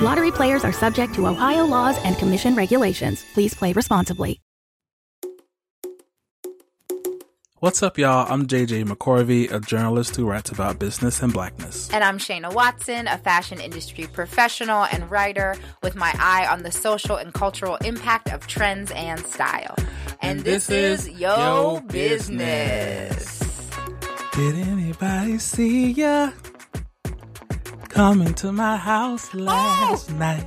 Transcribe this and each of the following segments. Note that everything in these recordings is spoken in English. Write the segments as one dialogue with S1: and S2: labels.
S1: Lottery players are subject to Ohio laws and commission regulations. Please play responsibly.
S2: What's up, y'all? I'm JJ McCorvey, a journalist who writes about business and blackness.
S3: And I'm Shayna Watson, a fashion industry professional and writer with my eye on the social and cultural impact of trends and style. And, and this, this, is Yo, Yo business. business.
S2: Did anybody see ya coming to my house oh! last oh! night?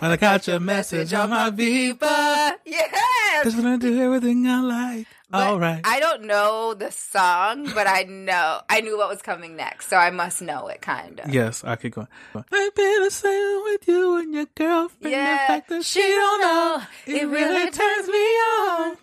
S2: But I got your message on my Viva.
S3: Yes.
S2: Just wanna do everything I like.
S3: But
S2: All right.
S3: I don't know the song, but I know I knew what was coming next, so I must know it kind of.
S2: Yes, I could go. I've been the same with you and your girlfriend.
S3: Yeah,
S2: the fact that
S3: she, she don't know, it, really, turns me on.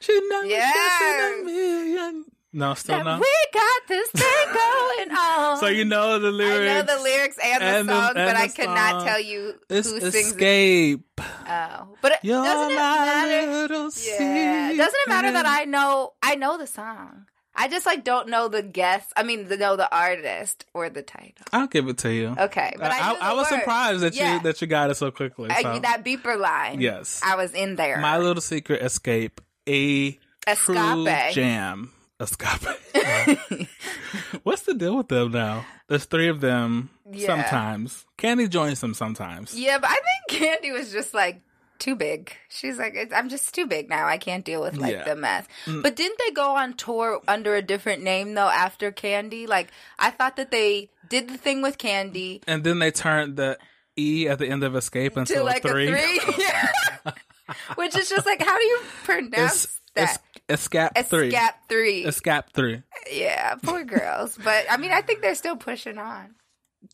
S2: She never yeah. a million. No, still no.
S3: We got this thing going on.
S2: so you know the lyrics.
S3: I know the lyrics and, and the song, the, and but I could song. not tell you
S2: it's
S3: who
S2: sings
S3: Xscape.
S2: It.
S3: Oh, but it,
S2: You're
S3: doesn't it matter?
S2: Yeah,
S3: doesn't it matter that I know I know the song? I just like don't know the guest. I mean, the, know the artist or the title.
S2: I'll give it to you.
S3: Okay, but I,
S2: I, I was
S3: word.
S2: surprised that
S3: yeah.
S2: you that you got it so quickly. So.
S3: I, that beeper line.
S2: Yes,
S3: I was in there.
S2: My little secret escape, a
S3: Xscape.
S2: true jam. Xscape. What's the deal with them now? There's three of them
S3: Yeah.
S2: sometimes. Kandi joins them sometimes.
S3: yeah, but I think Kandi was just like too big. She's like, I'm just too big now. I can't deal with like
S2: Yeah.
S3: the mess.
S2: Mm.
S3: But didn't they go on tour under a different name though after Kandi? Like I thought that they did the thing with Kandi
S2: And then they turned the E at the end of Xscape into
S3: like
S2: a three.
S3: a three, Yeah. which is just like, how do you pronounce that?
S2: es- escape three.
S3: Xscape three.
S2: Xscape three.
S3: yeah, poor girls. But I mean, I think they're still pushing on.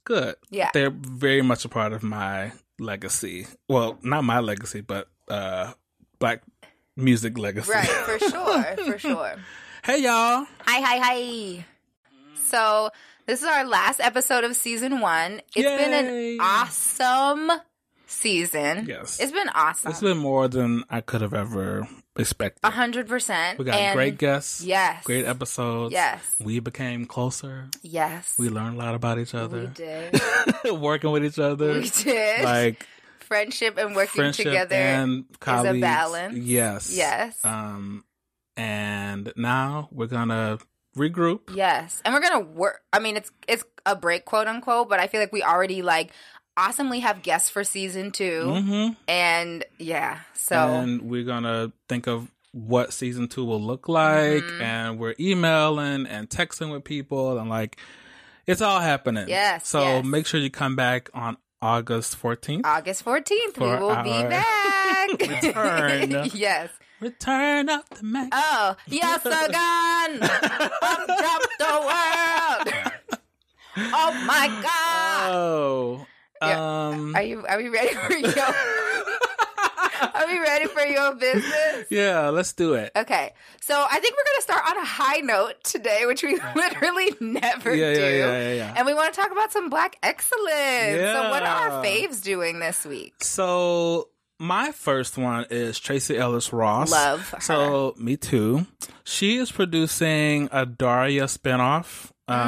S2: Good.
S3: Yeah.
S2: They're very much a part of my legacy. Well, not my legacy, but uh black music legacy.
S3: Right, for sure, for sure.
S2: Hey y'all.
S3: Hi, hi, hi. So this is our last episode of season one. It's been an awesome season.
S2: Yes.
S3: It's been awesome.
S2: It's been more than I could have ever expected.
S3: a hundred percent.
S2: We got
S3: And
S2: great guests.
S3: Yes.
S2: Great episodes.
S3: Yes.
S2: We became closer.
S3: Yes.
S2: We learned a lot about each other.
S3: We did.
S2: Working with each other.
S3: We did.
S2: Like
S3: Friendship and working
S2: friendship
S3: together.
S2: and colleagues.
S3: balance.
S2: Yes.
S3: Yes.
S2: Um and now we're gonna regroup.
S3: Yes, and we're gonna work. I mean, it's it's a break, quote unquote, but I feel like we already like awesomely we have guests for season 2
S2: Mm-hmm.
S3: and yeah, so
S2: and we're gonna think of what season two will look like
S3: Mhm.
S2: and we're emailing and texting with people and like it's all happening
S3: Yes,
S2: so
S3: yes.
S2: make sure you come back on august 14th
S3: August fourteenth, we will be back.
S2: return.
S3: yes.
S2: return of the mac
S3: Oh, yes, again. Up jumped the world. Oh my god.
S2: oh
S3: Yeah.
S2: um
S3: Are you are we ready for your Are we ready for your business?
S2: yeah let's do it
S3: Okay, so I think we're going to start on a high note today, which we literally never
S2: Yeah,
S3: do.
S2: yeah, yeah, yeah, yeah.
S3: And we want to talk about some black excellence. So, what are our faves doing this week?
S2: So my first one is Tracee Ellis Ross.
S3: Love her.
S2: So me too. She is producing a Daria spinoff Um,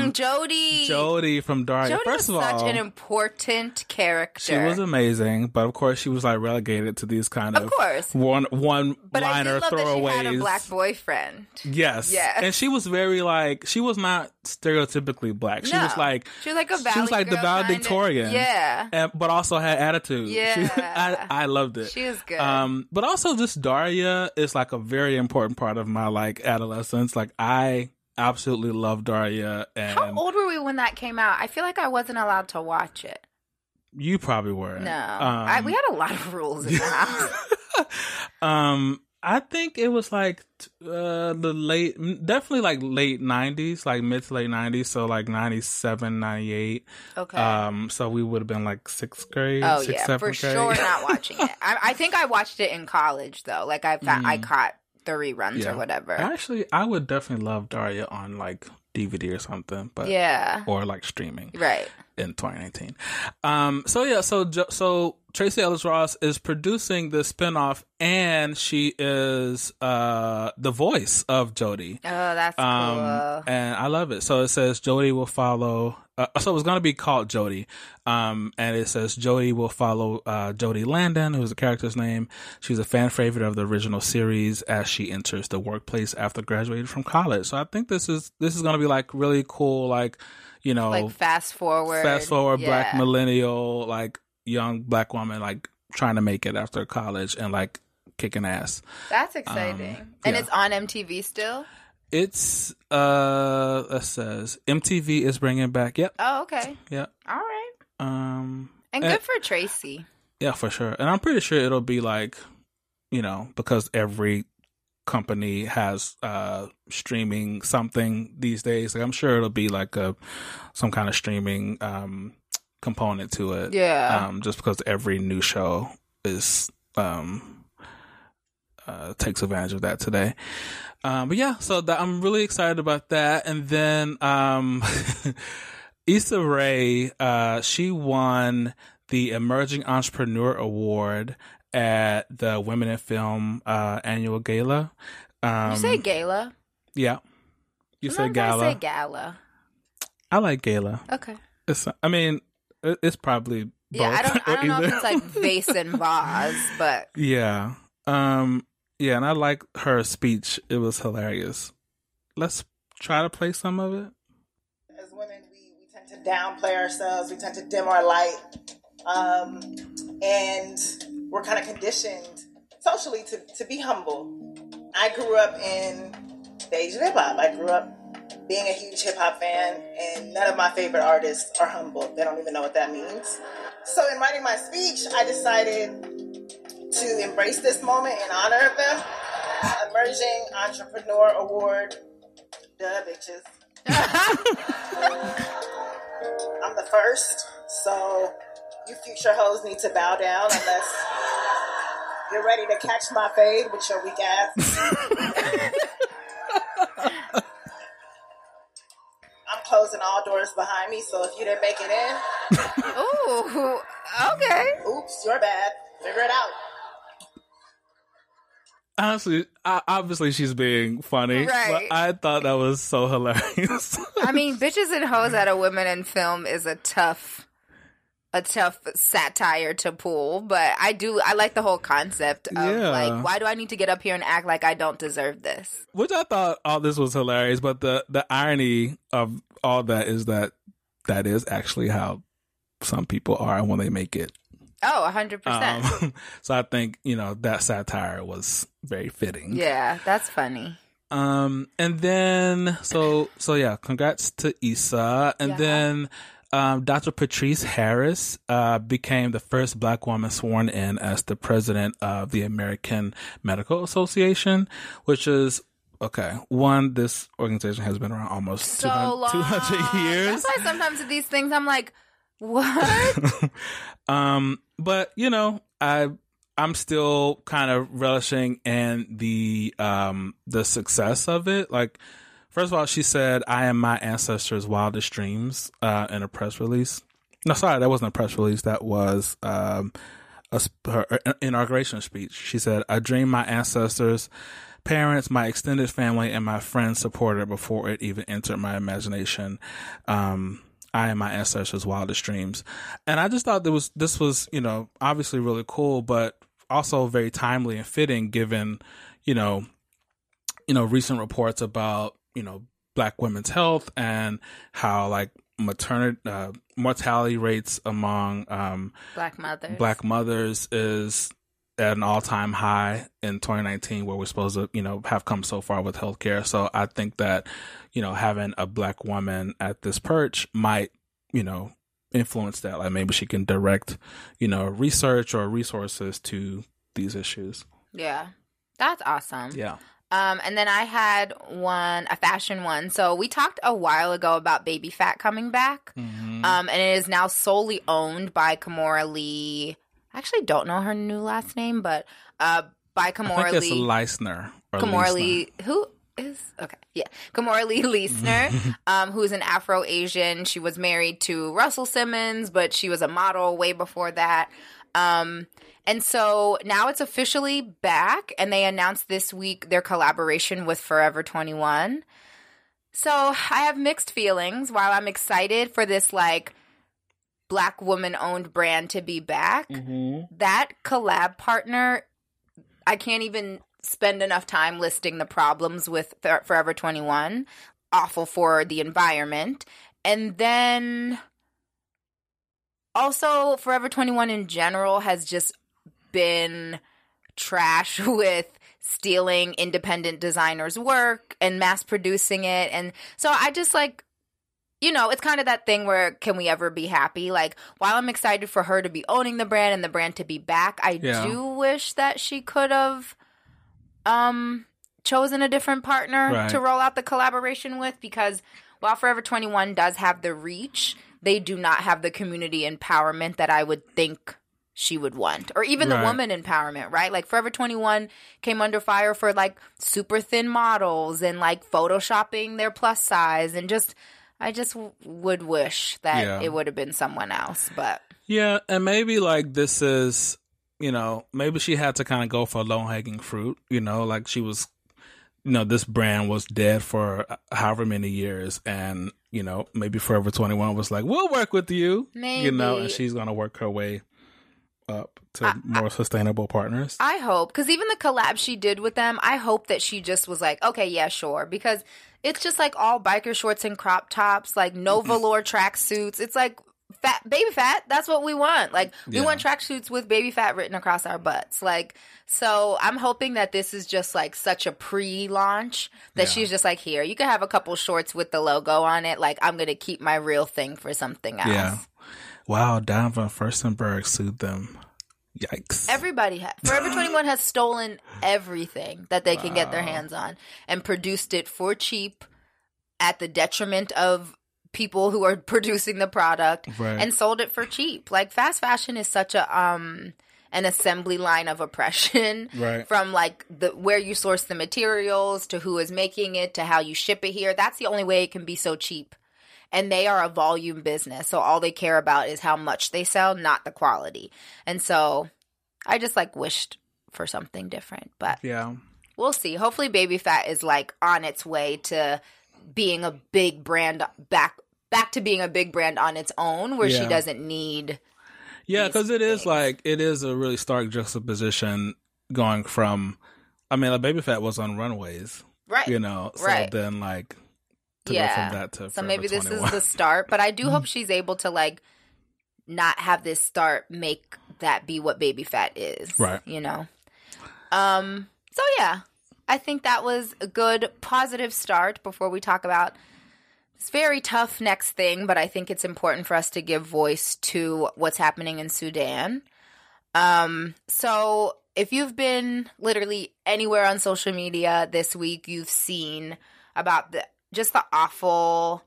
S3: Mm, Jody.
S2: Jodie from Daria.
S3: Jodie
S2: First
S3: was
S2: of
S3: such
S2: all,
S3: an important character.
S2: she was amazing, but of course she was like relegated to these kind of,
S3: Of course.
S2: one one
S3: but
S2: liner
S3: do love that she
S2: throwaways.
S3: had a black boyfriend.
S2: Yes.
S3: Yeah.
S2: And she was very like she was not stereotypically black. She
S3: No.
S2: was like
S3: She was like a
S2: she was
S3: Valley
S2: like the valedictorian.
S3: kinda. Yeah.
S2: And, but also had attitude. She-
S3: Yeah.
S2: I, I loved it.
S3: She was good.
S2: Um, but also just Daria is like a very important part of my like adolescence. Like I absolutely love Daria and
S3: How old were we when that came out? I feel like I wasn't allowed to watch it.
S2: you probably were.
S3: No,
S2: Um,
S3: I, we had a lot of rules in the house.
S2: um I think it was like uh the late definitely like late 90s, like mid to late 90s, so like 97, 98.
S3: Okay.
S2: Um so we would have been like 6th grade,
S3: oh
S2: 6th,
S3: yeah, for
S2: grade.
S3: sure not watching it. I, I think I watched it in college though. Like I found, I caught the reruns.
S2: Yeah.
S3: or whatever.
S2: Actually, I would definitely love Daria on like DVD or something, but
S3: yeah.
S2: or like streaming
S3: Right.
S2: in 2019. Um, so yeah, so so Tracee Ellis Ross is producing the spinoff, and she is uh the voice of Jodie.
S3: Oh, that's
S2: Um,
S3: cool.
S2: and I love it. So it says Jodie will follow. Uh, so it was going to be called Jodie, um, and it says Jodie will follow uh, Jodie Landon, who's the character's name. She's a fan favorite of the original series as she enters the workplace after graduating from college. So I think this is this is going to be like really cool, like you know,
S3: Like fast forward.
S2: fast forward black millennial, like young black woman, like trying to make it after college and like kicking ass.
S3: That's exciting.
S2: Um,
S3: and
S2: yeah.
S3: it's on MTV still.
S2: It's uh, it says MTV is bringing back. Yep,
S3: Oh, okay.
S2: yep.
S3: All right.
S2: Um,
S3: And
S2: Eh.
S3: good for Tracy.
S2: yeah, for sure. And I'm pretty sure it'll be like, you know, because every company has uh streaming something these days. Like I'm sure it'll be like a some kind of streaming um component to it.
S3: Yeah.
S2: Um, just because every new show is um uh takes advantage of that today. Um, but yeah, so that, I'm really excited about that. And then um, Issa Rae, uh, she won the Emerging Entrepreneur Award at the Women in Film uh, annual gala. Um,
S3: you say gala.
S2: yeah. You say gala.
S3: I say gala.
S2: I like gala.
S3: Okay.
S2: It's, I mean, it's probably both.
S3: Yeah, I don't. I don't know if it's like vase and vase, but
S2: Yeah. Um yeah, and I like her speech. It was hilarious. Let's try to play some of it.
S4: as women, we, we tend to downplay ourselves, we tend to dim our light, um, and we're kind of conditioned socially to, to be humble. I grew up in the age of hip hop. I grew up being a huge hip hop fan, and none of my favorite artists are humble. They don't even know what that means. So, in writing my speech, I decided to embrace this moment in honor of them. Emerging Entrepreneur Award. Duh, bitches. I'm the first, so you future hoes need to bow down unless you're ready to catch my fade with your weak ass. closing all doors behind me, so if you didn't make it in,
S3: ooh, okay.
S4: oops, you're bad. Figure it out.
S2: Honestly, I, obviously she's being funny.
S3: Right.
S2: But I thought that was so hilarious.
S3: I mean, bitches and hoes at a women in film is a tough, a tough satire to pull. But I do, I like the whole concept of
S2: Yeah.
S3: like, why do I need to get up here and act like I don't deserve this?
S2: Which I thought all this was hilarious, but the the irony of all that is that that is actually how some people are when they make it.
S3: Oh, hundred percent.
S2: Um, so I think you know that satire was very fitting.
S3: Yeah, that's funny.
S2: Um, and then so so yeah, congrats to Issa, and
S3: Yeah.
S2: then um, Dr. Patrice Harris uh, became the first Black woman sworn in as the president of the American Medical Association, which is okay. One, this organization has been around almost
S3: So
S2: 200,
S3: long.
S2: 200 years.
S3: That's why sometimes with these things I'm like, what?
S2: um, but you know, I I'm still kind of relishing in the um the success of it. Like, first of all, she said, "I am my ancestors' wildest dreams" uh, in a press release. No, sorry, that wasn't a press release. That was um a, her inauguration speech. She said, "I dream my ancestors." parents, my extended family, and my friends supported before it even entered my imagination. Um, I and my ancestors' wildest dreams, and I just thought there was this was you know obviously really cool, but also very timely and fitting given you know you know recent reports about you know black women's health and how like maternity uh, mortality rates among um,
S3: Black mothers.
S2: black mothers is at an all-time high in 2019 where we're supposed to you know have come so far with healthcare so i think that you know having a black woman at this perch might you know influence that like maybe she can direct you know research or resources to these issues
S3: Yeah. That's awesome.
S2: yeah
S3: Um, and then I had one, a fashion one. So we talked a while ago about Baby Phat coming back.
S2: Mhm.
S3: Um, and it is now solely owned by Kimora Lee. I actually don't know her new last name, but uh, by
S2: i
S3: Kimora
S2: think it's
S3: Lee.
S2: Leissner
S3: Kimora
S2: Leissner.
S3: Lee, who is okay, yeah, Kimora Lee Leissner, um, who's an Afro Asian. She was married to Russell Simmons, but she was a model way before that. Um, and so now it's officially back, and they announced this week their collaboration with Forever Twenty One. So I have mixed feelings. While I'm excited for this like black woman owned brand to be back, that collab partner I can't even spend enough time listing the problems with Forever 21. Awful for the environment. And then also, Forever 21 in general has just been trash with stealing independent designers' work and mass producing it. And so I just like, you know, it's kind of that thing where can we ever be happy? Like, while I'm excited for her to be owning the brand and the brand to be back, I
S2: Yeah.
S3: do wish that she could have um chosen a different partner
S2: Right.
S3: to roll out the collaboration with because while Forever 21 does have the reach, they do not have the community empowerment that I would think she would want or even
S2: Right.
S3: the woman empowerment, right? Like Forever 21 came under fire for like super thin models and like photoshopping their plus size and just I just w- would wish that
S2: Yeah.
S3: it would have been someone else, but
S2: Yeah, and maybe like this is, you know, maybe she had to kind of go for low hanging fruit. You know, like she was, you know, this brand was dead for however many years, and you know, maybe Forever Twenty One was like, "We'll work with you," you know, and she's gonna work her way up to more sustainable partners.
S3: I hope because even the collab she did with them, I hope that she just was like, okay, yeah, sure, because it's just like all biker shorts and crop tops, like no velour tracksuits. It's like fat Baby Phat. That's what we want. Like we
S2: Yeah.
S3: want tracksuits with baby fat written across our butts. Like so, I'm hoping that this is just like such a pre-launch that
S2: Yeah.
S3: she's just like, here, you can have a couple shorts with the logo on it. Like I'm gonna keep my real thing for something else.
S2: yeah. Wow, Diane von Furstenberg sued them. Yikes.
S3: Everybody has. Forever 21 has stolen everything that they can get their hands on and produced it for cheap at the detriment of people who are producing the product
S2: Right.
S3: and sold it for cheap. Like fast fashion is such a um an assembly line of oppression
S2: Right.
S3: from like the where you source the materials to who is making it to how you ship it here. That's the only way it can be so cheap. And they are a volume business. So all they care about is how much they sell, not the quality. And so I just like wished for something different, but
S2: yeah.
S3: we'll see. Hopefully Baby Phat is like on its way to being a big brand back back to being a big brand on its own where she doesn't need
S2: Yeah, because it is like it is a really stark juxtaposition going from. I mean, like Baby Phat was on Runways,
S3: right.
S2: you know. So
S3: Right.
S2: then, like,
S3: Yeah.
S2: go from that to
S3: so maybe this
S2: 21.
S3: is the start but i do hope she's able to like not have this start make that be what Baby Phat is
S2: Right.
S3: you know um so yeah i think that was a good positive start before we talk about this very tough next thing but i think it's important for us to give voice to what's happening in sudan um so if you've been literally anywhere on social media this week you've seen about the just the awful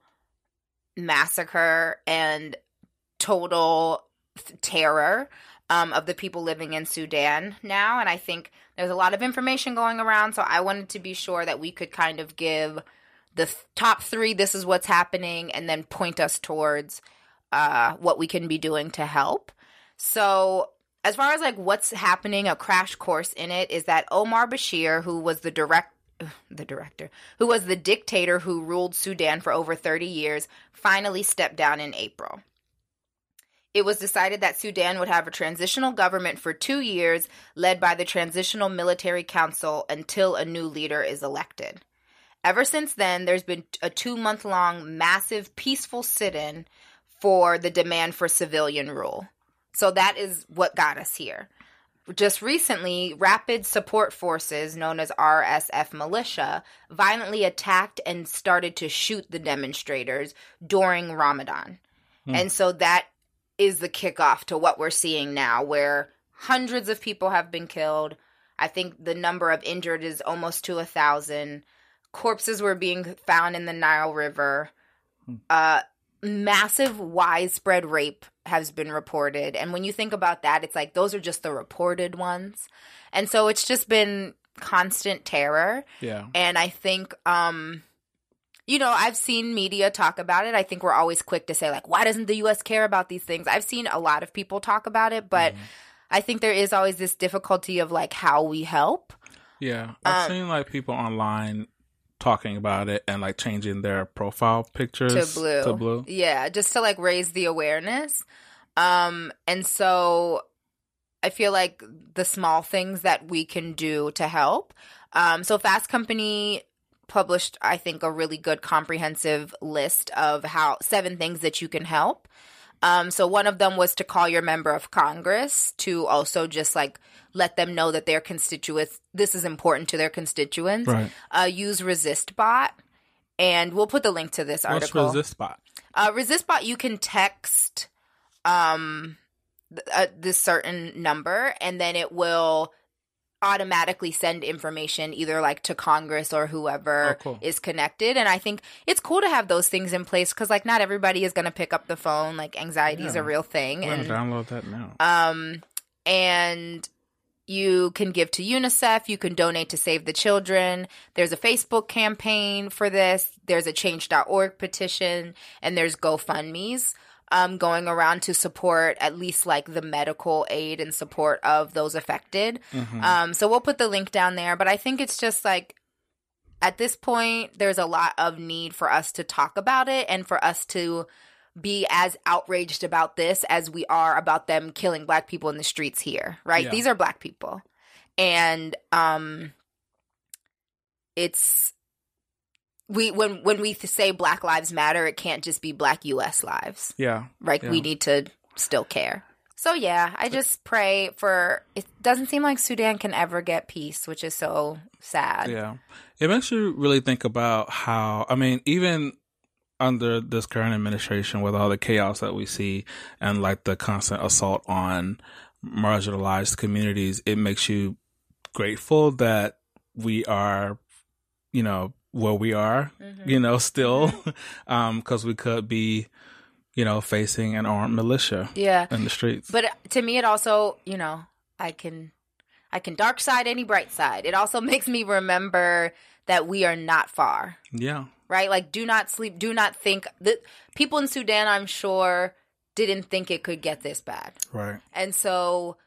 S3: massacre and total th- terror um, of the people living in Sudan now. And I think there's a lot of information going around. So I wanted to be sure that we could kind of give the th- top three this is what's happening and then point us towards uh, what we can be doing to help. So as far as like what's happening, a crash course in it is that Omar Bashir, who was the direct the director, who was the dictator who ruled Sudan for over 30 years, finally stepped down in April. It was decided that Sudan would have a transitional government for two years, led by the Transitional Military Council, until a new leader is elected. Ever since then, there's been a two month long massive peaceful sit in for the demand for civilian rule. So that is what got us here. Just recently, Rapid Support Forces, known as RSF militia, violently attacked and started to shoot the demonstrators during Ramadan.
S2: Hmm.
S3: And so that is the kickoff to what we're seeing now, where hundreds of people have been killed. I think the number of injured is almost to a thousand. Corpses were being found in the Nile River. Uh, massive widespread rape has been reported. And when you think about that, it's like those are just the reported ones. And so it's just been constant terror.
S2: Yeah.
S3: And I think, um, you know, I've seen media talk about it. I think we're always quick to say, like, why doesn't the US care about these things? I've seen a lot of people talk about it, but I think there is always this difficulty of like how we help.
S2: Yeah. I've
S3: Um,
S2: seen like people online talking about it and like changing their profile pictures
S3: to blue.
S2: To blue.
S3: Yeah, just to like raise the awareness. Um and so I feel like the small things that we can do to help. Um so Fast Company published I think a really good comprehensive list of how seven things that you can help. Um so one of them was to call your member of Congress to also just like let them know that their constituents this is important to their constituents.
S2: Right.
S3: Uh use ResistBot and we'll put the link to this
S2: What's
S3: article.
S2: ResistBot?
S3: Uh, ResistBot, you can text um th- uh, this certain number, and then it will automatically send information either like to Congress or whoever
S2: Oh, cool.
S3: is connected. And I think it's cool to have those things in place because like not everybody is going to pick up the phone. Like anxiety is
S2: Yeah.
S3: a real thing, and
S2: download that now.
S3: um, and you can give to UNICEF. You can donate to Save the Children. There's a Facebook campaign for this. There's a Change.org petition, and there's GoFundmes um, going around to support at least like the medical aid and support of those affected.
S2: Mhm.
S3: Um, so we'll put the link down there. But I think it's just like at this point, there's a lot of need for us to talk about it and for us to be as outraged about this as we are about them killing black people in the streets here, right?
S2: Yeah.
S3: These are black people. And um it's we when when we say black lives matter, it can't just be black US lives.
S2: yeah.
S3: Right?
S2: Yeah.
S3: We need to still care. So yeah, I just pray for it doesn't seem like Sudan can ever get peace, which is so sad.
S2: Yeah. It makes you really think about how, I mean, even under this current administration with all the chaos that we see and like the constant assault on marginalized communities, it makes you grateful that we are, you know, where we are,
S3: Mhm.
S2: you know, still, um, cause we could be, you know, facing an armed militia
S3: Yeah.
S2: in the streets.
S3: But to me, it also, you know, I can, I can dark side any bright side. It also makes me remember that we are not far,
S2: yeah.
S3: right? Like, do not sleep. Do not think that people in Sudan, I'm sure, didn't think it could get this bad.
S2: Right.
S3: And so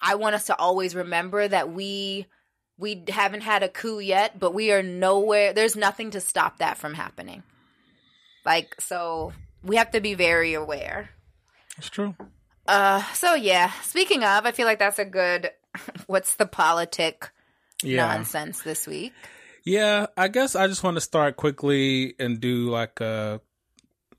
S3: I want us to always remember that we we haven't had a coup yet, but we are nowhere there's nothing to stop that from happening. Like so we have to be very aware.
S2: It's true.
S3: Uh so yeah, speaking of, I feel like that's a good what's the politic
S2: Yeah.
S3: nonsense this week.
S2: Yeah, I guess I just want to start quickly and do like a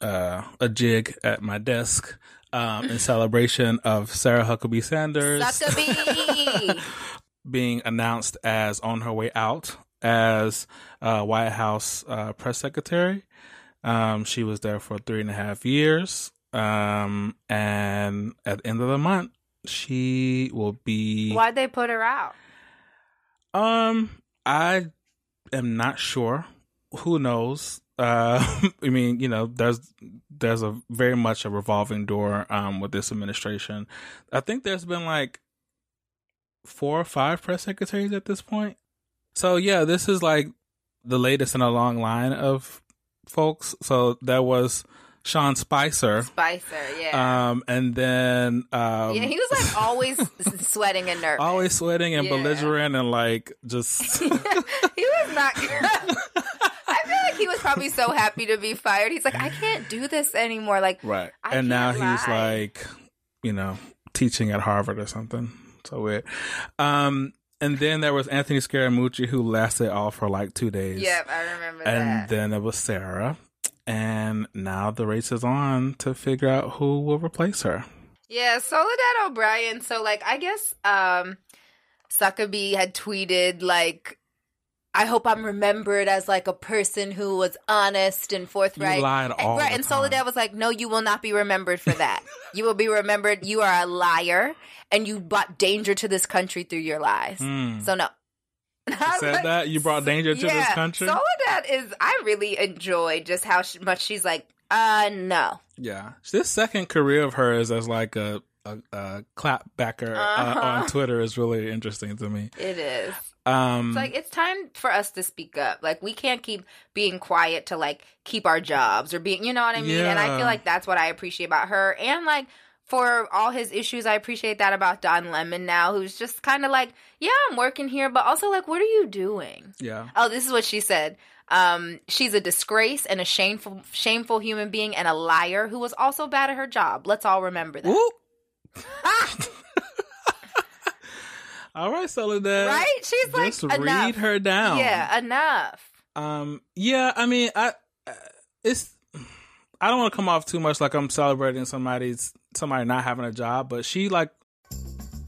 S2: uh, a jig at my desk um, in celebration of Sarah Huckabee Sanders
S3: Suckabee!
S2: being announced as on her way out as uh, White House uh, press secretary. Um, she was there for three and a half years, um, and at the end of the month, she will be.
S3: Why'd they put her out?
S2: Um, I am not sure. Who knows? Uh, I mean, you know, there's there's a very much a revolving door um with this administration. I think there's been like four or five press secretaries at this point. So yeah, this is like the latest in a long line of folks. So there was Sean Spicer.
S3: Spicer, yeah.
S2: Um, and then um,
S3: yeah, he was like always sweating and nervous.
S2: always sweating and
S3: Yeah.
S2: belligerent and like just
S3: he was not. I feel like he was probably so happy to be fired. He's like, I can't do this anymore. Like,
S2: right.
S3: I
S2: and now
S3: can't
S2: he's like, you know, teaching at Harvard or something. So weird. Um, and then there was Anthony Scaramucci who lasted all for like two days.
S3: Yep, I remember
S2: And
S3: that.
S2: then it was Sarah. And now the race is on to figure out who will replace her.
S3: Yeah, Soledad O'Brien. So like I guess um Suckaby had tweeted like I hope I'm remembered as like a person who was honest and forthright.
S2: lied
S3: And-
S2: all
S3: right,
S2: the
S3: and Soledad was like, "No, you will not be remembered for that. you will be remembered. You are a liar, and you brought danger to this country through your lies.
S2: Hmm.
S3: So no." And I
S2: said
S3: like,
S2: that? You brought danger to this country?
S3: Soledad is. I really enjoy just how sh- much she's like. Uh, no.
S2: Yeah, this second career of hers as like a a, a clapbacker uh,
S3: Uh-huh.
S2: on Twitter is really interesting to me.
S3: It is.
S2: Um,
S3: It's like it's time for us to speak up. Like we can't keep being quiet to like keep our jobs or being, you know what I mean? And I feel like that's what I appreciate about her. And like for all his issues, I appreciate that about Don Lemon now, who's just kind of like, yeah, I'm working here, but also like, what are you doing?
S2: yeah,
S3: Oh, this is what she said. Um, she's a disgrace and a shameful, shameful human being and a liar who was also bad at her job. Let's all remember that.
S2: All right, Soledad.
S3: Right? She's like,
S2: just
S3: enough.
S2: read her down.
S3: Yeah, enough.
S2: Um. Yeah. I mean, I. uh, It's. I don't want to come off too much like I'm celebrating somebody's somebody not having a job, but she like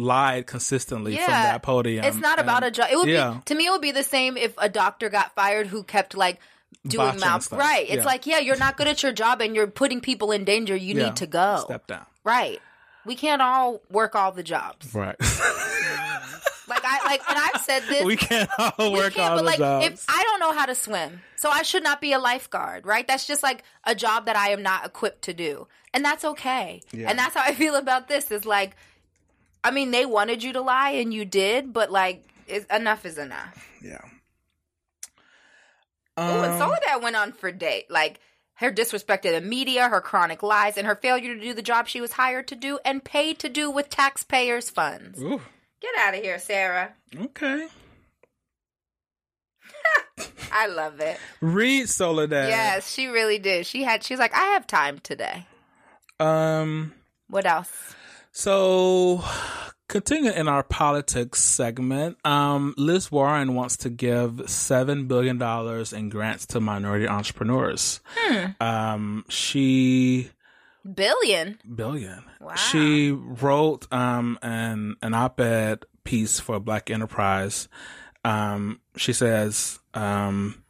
S2: Lied consistently from that podium.
S3: It's not about a job. It would
S2: yeah.
S3: be to me. It would be the same if a doctor got fired who kept like doing
S2: Botching
S3: mouth.
S2: stuff.
S3: Right. It's
S2: Yeah.
S3: like yeah, you're not good at your job and you're putting people in danger. You
S2: Yeah.
S3: need to go.
S2: Step down.
S3: Right. We can't all work all the jobs.
S2: Right.
S3: Like I like, and I've said this.
S2: we can't all work
S3: can't,
S2: all
S3: but
S2: the
S3: like,
S2: jobs.
S3: if I don't know how to swim, so I should not be a lifeguard, right? That's just like a job that I am not equipped to do, and that's okay.
S2: Yeah.
S3: And that's how I feel about this. Is like, I mean, they wanted you to lie, and you did, but like, is, enough is enough.
S2: yeah.
S3: Oh, and
S2: Um,
S3: Soledad went on for date. Like her disrespect to the media, her chronic lies, and her failure to do the job she was hired to do and paid to do with taxpayers' funds.
S2: Ooh,
S3: Get out of here, Sarah.
S2: okay.
S3: I love it.
S2: Read Soledad.
S3: Yes, she really did. She had. She's like, I have time today.
S2: Um.
S3: What else?
S2: So, continuing in our politics segment, um, Liz Warren wants to give seven billion dollars in grants to minority entrepreneurs.
S3: Hmm.
S2: Um, she
S3: Billion.
S2: billion.
S3: Wow.
S2: She wrote um an an op-ed piece for Black Enterprise. Um, she says um,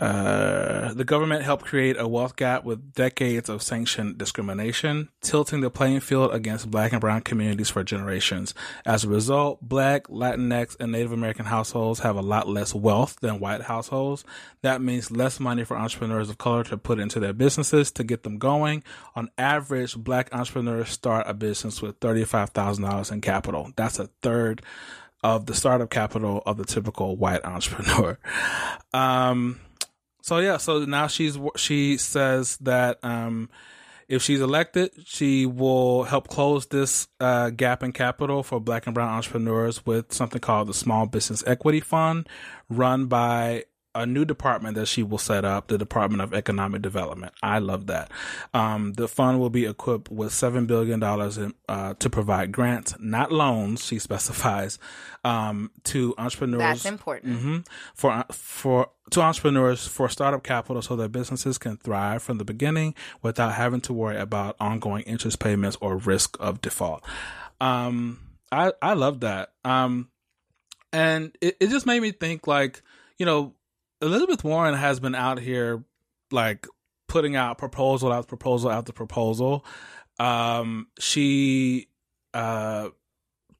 S2: uh, the government helped create a wealth gap with decades of sanctioned discrimination, tilting the playing field against Black and Brown communities for generations. As a result, Black, Latinx, and Native American households have a lot less wealth than white households. That means less money for entrepreneurs of color to put into their businesses to get them going. On average, Black entrepreneurs start a business with $35,000 in capital. That's a third of the startup capital of the typical white entrepreneur. Um, so yeah, so now she's she says that um, if she's elected, she will help close this uh, gap in capital for Black and Brown entrepreneurs with something called the Small Business Equity Fund, run by a new department that she will set up, the Department of Economic Development. I love that. Um, the fund will be equipped with $7 billion in, uh, to provide grants, not loans, she specifies, um, to entrepreneurs.
S3: That's important.
S2: hmm for, for, to entrepreneurs for startup capital so that businesses can thrive from the beginning without having to worry about ongoing interest payments or risk of default. Um, I, I love that. Um, and it, it just made me think like, you know, Elizabeth Warren has been out here like putting out proposal after proposal after proposal. Um, she uh,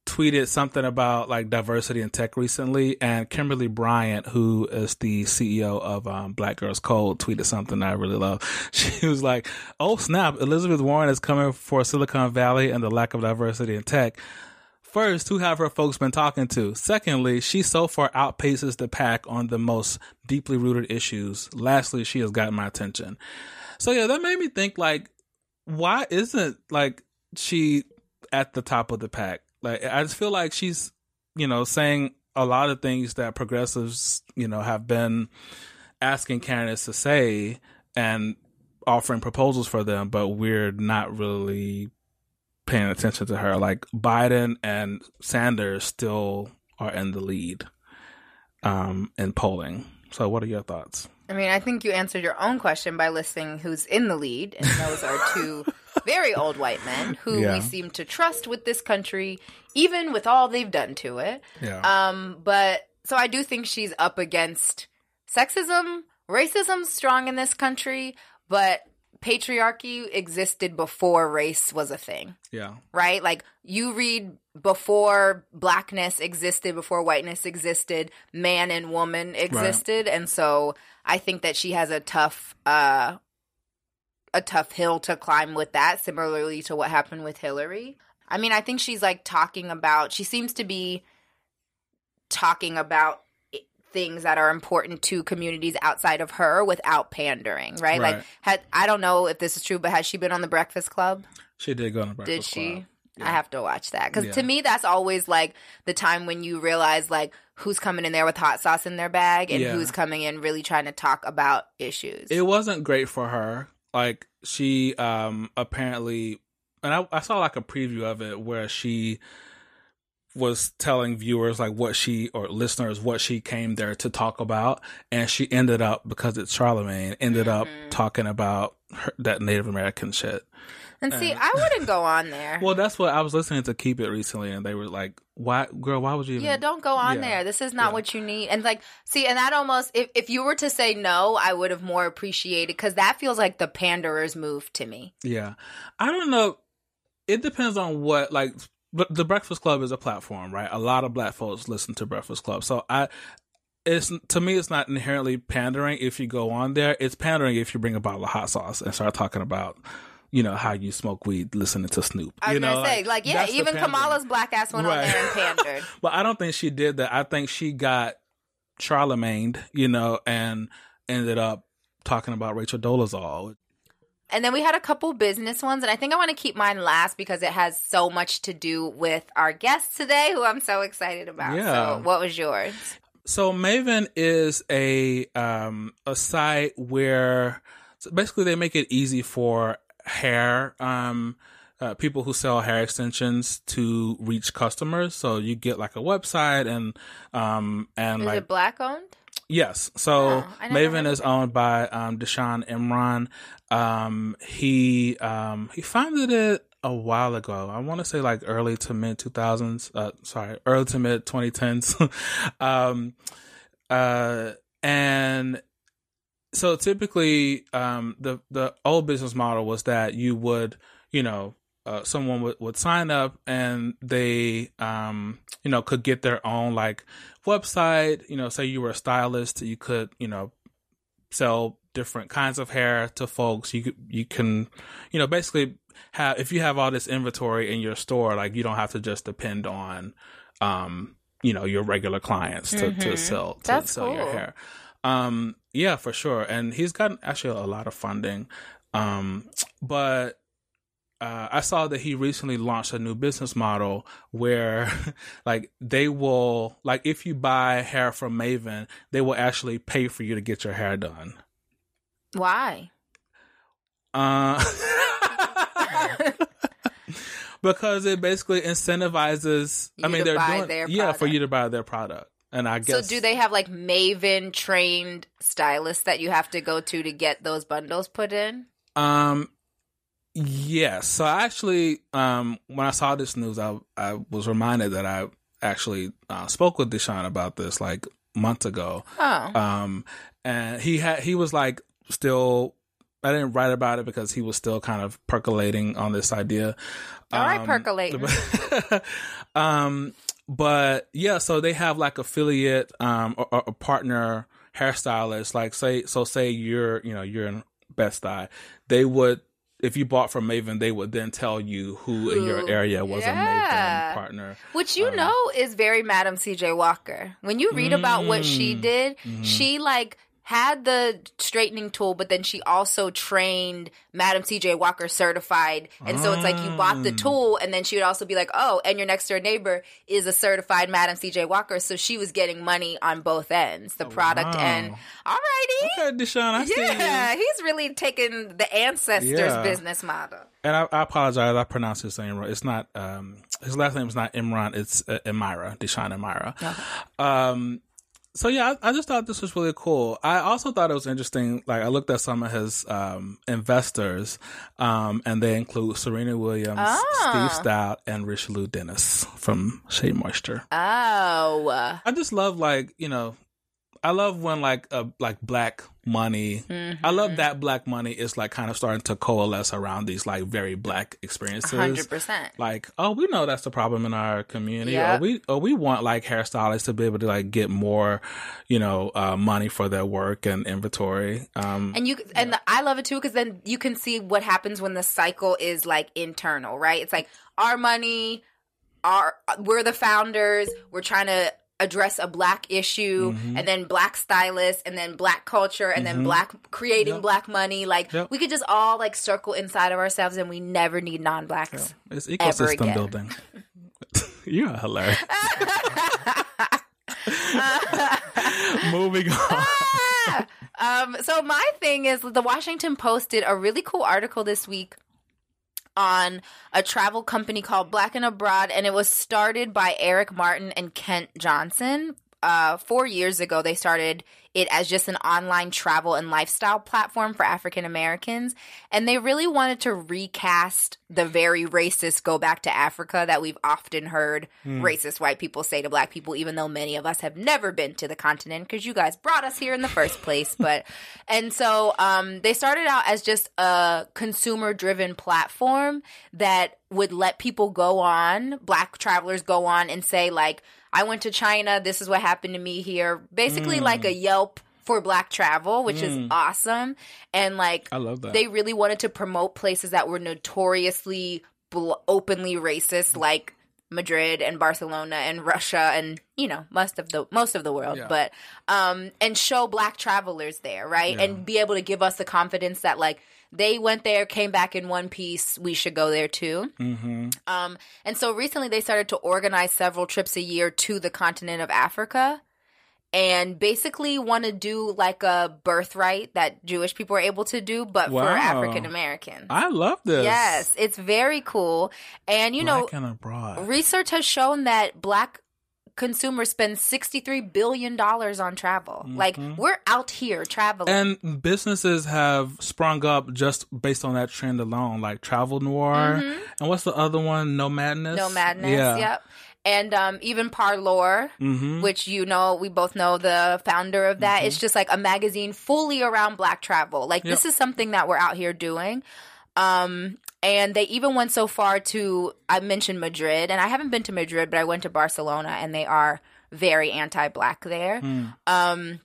S2: tweeted something about like diversity in tech recently, and Kimberly Bryant, who is the CEO of um, Black Girls Code, tweeted something I really love. She was like, "Oh snap! Elizabeth Warren is coming for Silicon Valley and the lack of diversity in tech." First, who have her folks been talking to? Secondly, she so far outpaces the pack on the most deeply rooted issues. Lastly, she has gotten my attention. So yeah, that made me think like, why isn't like she at the top of the pack? Like, I just feel like she's, you know, saying a lot of things that progressives, you know, have been asking candidates to say and offering proposals for them, but we're not really paying attention to her. Like Biden and Sanders still are in the lead um, in polling. So, what are your thoughts?
S3: I mean, I think you answered your own question by listing who's in the lead, and those are two very old white men who
S2: Yeah.
S3: we seem to trust with this country, even with all they've done to it.
S2: Yeah.
S3: Um, but so I do think she's up against sexism, racism strong in this country, but patriarchy existed before race was a thing
S2: Yeah.
S3: right? Like you read before blackness existed, before whiteness existed, man and woman existed, and so I think that she has a tough uh a tough hill to climb with that, similarly to what happened with Hillary. I mean, I think she's like talking about she seems to be talking about things that are important to communities outside of her without pandering, right? Like had I don't know if this is true, but has she been on the Breakfast Club?
S2: She did go on a
S3: Did she?
S2: Club.
S3: I have to watch that because
S2: Yeah.
S3: to me that's always like the time when you realize like who's coming in there with hot sauce in their bag and
S2: Yeah.
S3: who's coming in really trying to talk about issues.
S2: It wasn't great for her. Like she um apparently and I, I saw like a preview of it where she was telling viewers like what she or listeners what she came there to talk about and she ended up because it's Charlemagne ended up mm-hmm. talking about her, that Native American shit.
S3: and see, I wouldn't go on there.
S2: Well, that's what I was listening to Keep It recently and they were like, "Why girl, why would you even
S3: yeah, don't go on
S2: Yeah.
S3: there. This is not
S2: Yeah.
S3: what you need. And like, see, and that almost, if, if you were to say no, I would have more appreciated because that feels like the panderer's move to me.
S2: Yeah. I don't know. It depends on what like but the Breakfast Club is a platform, right? A lot of black folks listen to Breakfast Club. So I it's to me it's not inherently pandering if you go on there. It's pandering if you bring a bottle of hot sauce and start talking about you know how you smoke weed listening to Snoop.
S3: I was
S2: you know,
S3: gonna say, like, yeah, even. Kamala's black ass went on
S2: Right.
S3: there and pandered.
S2: But I don't think she did that. I think she got Charlemagne, you know, and ended up talking about Rachel Dolezal.
S3: And then we had a couple business ones, and I think I want to keep mine last because it has so much to do with our guest today, who I'm so excited about.
S2: Yeah.
S3: So, what was yours?
S2: So Mayvenn is a um a site where so basically they make it easy for hair um uh, people who sell hair extensions to reach customers. So you get like a website and um and
S3: Is
S2: like
S3: it black owned?
S2: Yes. So
S3: Oh, I never heard Mayvenn
S2: is owned by um, Diishan Imira. Um, he um, he founded it a while ago. I want to say like early to mid 2000s. Uh, sorry, early to mid 2010s. um, uh, and so typically, um, the the old business model was that you would, you know, uh, someone would, would sign up and they, um, you know, could get their own like website. You know, say you were a stylist, you could, you know, sell different kinds of hair to folks. You you can, you know, basically have if you have all this inventory in your store, like you don't have to just depend on, um, you know, your regular clients to, to
S3: Mhm.
S2: sell to
S3: That's
S2: sell your hair. Um, yeah, for sure. And he's gotten actually a lot of funding. Um, but uh, I saw that he recently launched a new business model where, like, they will, like, if you buy hair from Mayvenn, they will actually pay for you to get your hair done.
S3: Why?
S2: Uh, because it basically incentivizes. I mean, they're doing
S3: their
S2: yeah for you to buy their product, and I guess.
S3: So do they have like Mayvenn trained stylists that you have to go to to get those bundles put in?
S2: Um, yes. So I actually, um, when I saw this news, I I was reminded that I actually uh, spoke with Diishan about this like months ago.
S3: Oh.
S2: Um, and he had he was like still. I didn't write about it because he was still kind of percolating on this idea.
S3: All right,
S2: Um,
S3: percolating.
S2: um, but yeah, so they have like affiliate um or, or partner hairstylists. Like say, so say you're you know you're in Bed-Stuy, they would if you bought from Mayvenn, they would then tell you who, in your area was
S3: Yeah.
S2: a Mayvenn partner.
S3: Which you know is very Madam CJ Walker. When you read about what she
S2: Mm.
S3: did,
S2: Mhm.
S3: she like had the straightening tool, but then she also trained Madam CJ Walker certified. And so it's like you bought the
S2: Mm.
S3: tool, and then she would also be like, oh, and your next door neighbor is a certified Madam CJ Walker. So she was getting money on both ends, the product
S2: Oh, wow.
S3: and alrighty.
S2: Okay, Diishan, I see.
S3: Yeah, he's really taking the ancestors'
S2: Yeah.
S3: business model.
S2: And I, I apologize. I pronounced his name wrong. It's not. Um, his last name is not Imran. It's uh, Imira, Diishan Imira. Um, so yeah, I, I just thought this was really cool. I also thought it was interesting. Like I looked at some of his um, investors, um, and they include Serena Williams,
S3: Ah.
S2: Steve Stoute, and Richelieu Dennis from Shea Moisture.
S3: Oh.
S2: I just love like you know, I love when like a like black money.
S3: Mm-hmm.
S2: I love that black money is like kind of starting to coalesce around these like very black experiences.
S3: 100%.
S2: Like, oh, we know that's the problem in our community,
S3: Yeah.
S2: or we or we want like hairstylists to be able to like get more, you know, uh, money for their work and inventory. Um,
S3: And you and the, I love it too because then you can see what happens when the cycle is like internal, right? It's like our money, our we're the founders. We're trying to address a black issue,
S2: Mhm.
S3: and then black stylists, and then black culture, and then
S2: Mhm.
S3: black creating
S2: Yep.
S3: black money. Like
S2: Yep.
S3: we could just all like circle inside of ourselves, and we never need non-blacks.
S2: it's
S3: ever
S2: ecosystem building. You're hilarious. Moving on.
S3: um, so my thing is the Washington Post did a really cool article this week on a travel company called Black and Abroad, and it was started by Eric Martin and Kent Johnson. Uh, four years ago, they started it as just an online travel and lifestyle platform for African Americans. And they really wanted to recast the very racist go back to Africa that we've often heard
S5: Hmm.
S3: racist white people say to black people, even though many of us have never been to the continent because you guys brought us here in the first place. But, and so um, they started out as just a consumer driven platform that would let people go on, black travelers go on and say, like, I went to China, this is what happened to me here. Basically,
S2: Mm.
S3: like a Yelp for black travel, which is
S2: Mm.
S3: awesome. And like,
S2: I love that.
S3: they really wanted to promote places that were notoriously bl- openly racist, like Madrid and Barcelona and Russia and you know most of the most of the world,
S5: Yeah.
S3: but um and show black travelers there, right?
S5: Yeah.
S3: And be able to give us the confidence that like they went there, came back in one piece, we should go there too.
S2: Mm-hmm.
S3: Um, and so recently they started to organize several trips a year to the continent of Africa and basically want to do like a birthright that Jewish people are able to do, but
S2: Wow.
S3: for African American.
S2: I love this.
S3: Yes, it's very cool. And you know,
S2: and
S3: research has shown that black consumers spend $63 billion on travel. Like, we're out here traveling.
S2: And businesses have sprung up just based on that trend alone, like Travel Noir.
S3: Mhm.
S2: And what's the other one? Nomadness?
S3: No madness.
S2: Yeah.
S3: Yep. And um, even Parlor,
S2: Mhm.
S3: which you know, we both know the founder of that. It's just like a magazine fully around black travel. Like this is something that we're out here doing. Um, and they even went so far to I mentioned Madrid, and I haven't been to Madrid, but I went to Barcelona, and they are very anti-black there.
S2: Hmm.
S3: Um,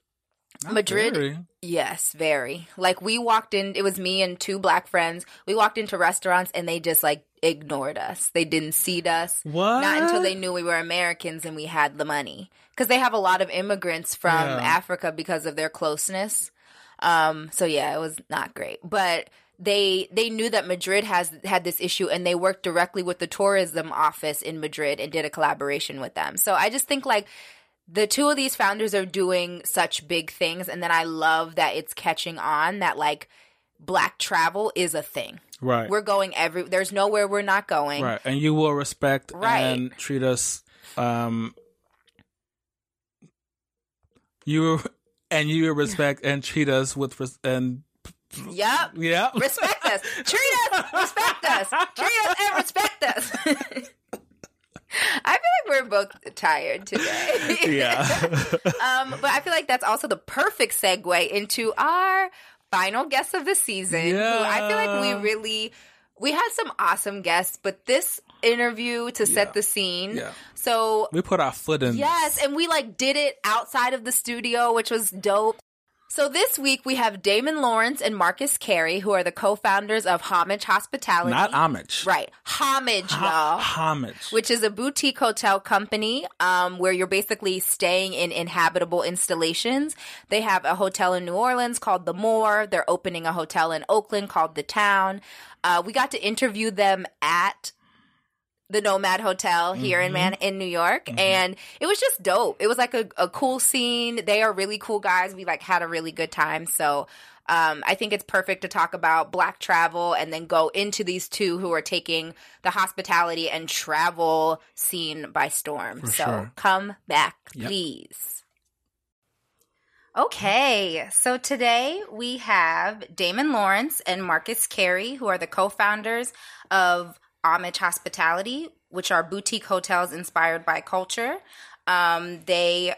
S3: Madrid,
S2: very.
S3: yes, very. Like we walked in, it was me and two black friends. We walked into restaurants and they just like ignored us. They didn't seat us.
S2: What?
S3: Not until they knew we were Americans and we had the money. Because they have a lot of immigrants from
S5: Yeah.
S3: Africa because of their closeness. Um, so yeah, it was not great. But they they knew that Madrid has had this issue and they worked directly with the tourism office in Madrid and did a collaboration with them. So I just think like the two of these founders are doing such big things and then I love that it's catching on that like black travel is a thing.
S2: Right.
S3: We're going every there's nowhere we're not going.
S2: Right. And you will respect
S3: Right.
S2: and treat us um you and you respect and treat us with res- and
S3: Yep.
S2: yeah.
S3: Respect us. Treat us. Respect us. Treat us and respect us. I feel like we're both tired today.
S2: yeah.
S3: um, but I feel like that's also the perfect segue into our final guest of the season. Who I feel like we really we had some awesome guests, but this interview to set the scene.
S2: Yeah.
S3: So
S2: We put our foot in.
S3: Yes, and we like did it outside of the studio, which was dope. So this week we have Damon Lawrence and Marcus Carey, who are the co-founders of Homage Hospitality.
S2: Not homage.
S3: Right. Homage,
S2: Ho-
S3: y'all.
S2: homage.
S3: Which is a boutique hotel company um, where you're basically staying in inhabitable installations. They have a hotel in New Orleans called The Moor. They're opening a hotel in Oakland called The Town. Uh, we got to interview them at the Nomad Hotel here in Man in New York, and it was just dope. It was like a, a cool scene. They are really cool guys. We like had a really good time. So um, I think it's perfect to talk about black travel and then go into these two who are taking the hospitality and travel scene by storm.
S2: For
S3: so
S2: sure.
S3: come back,
S2: Yep.
S3: please. Okay, so today we have Damon Lawrence and Marcus Carey, who are the co founders of Homage Hospitality, which are boutique hotels inspired by culture. Um, they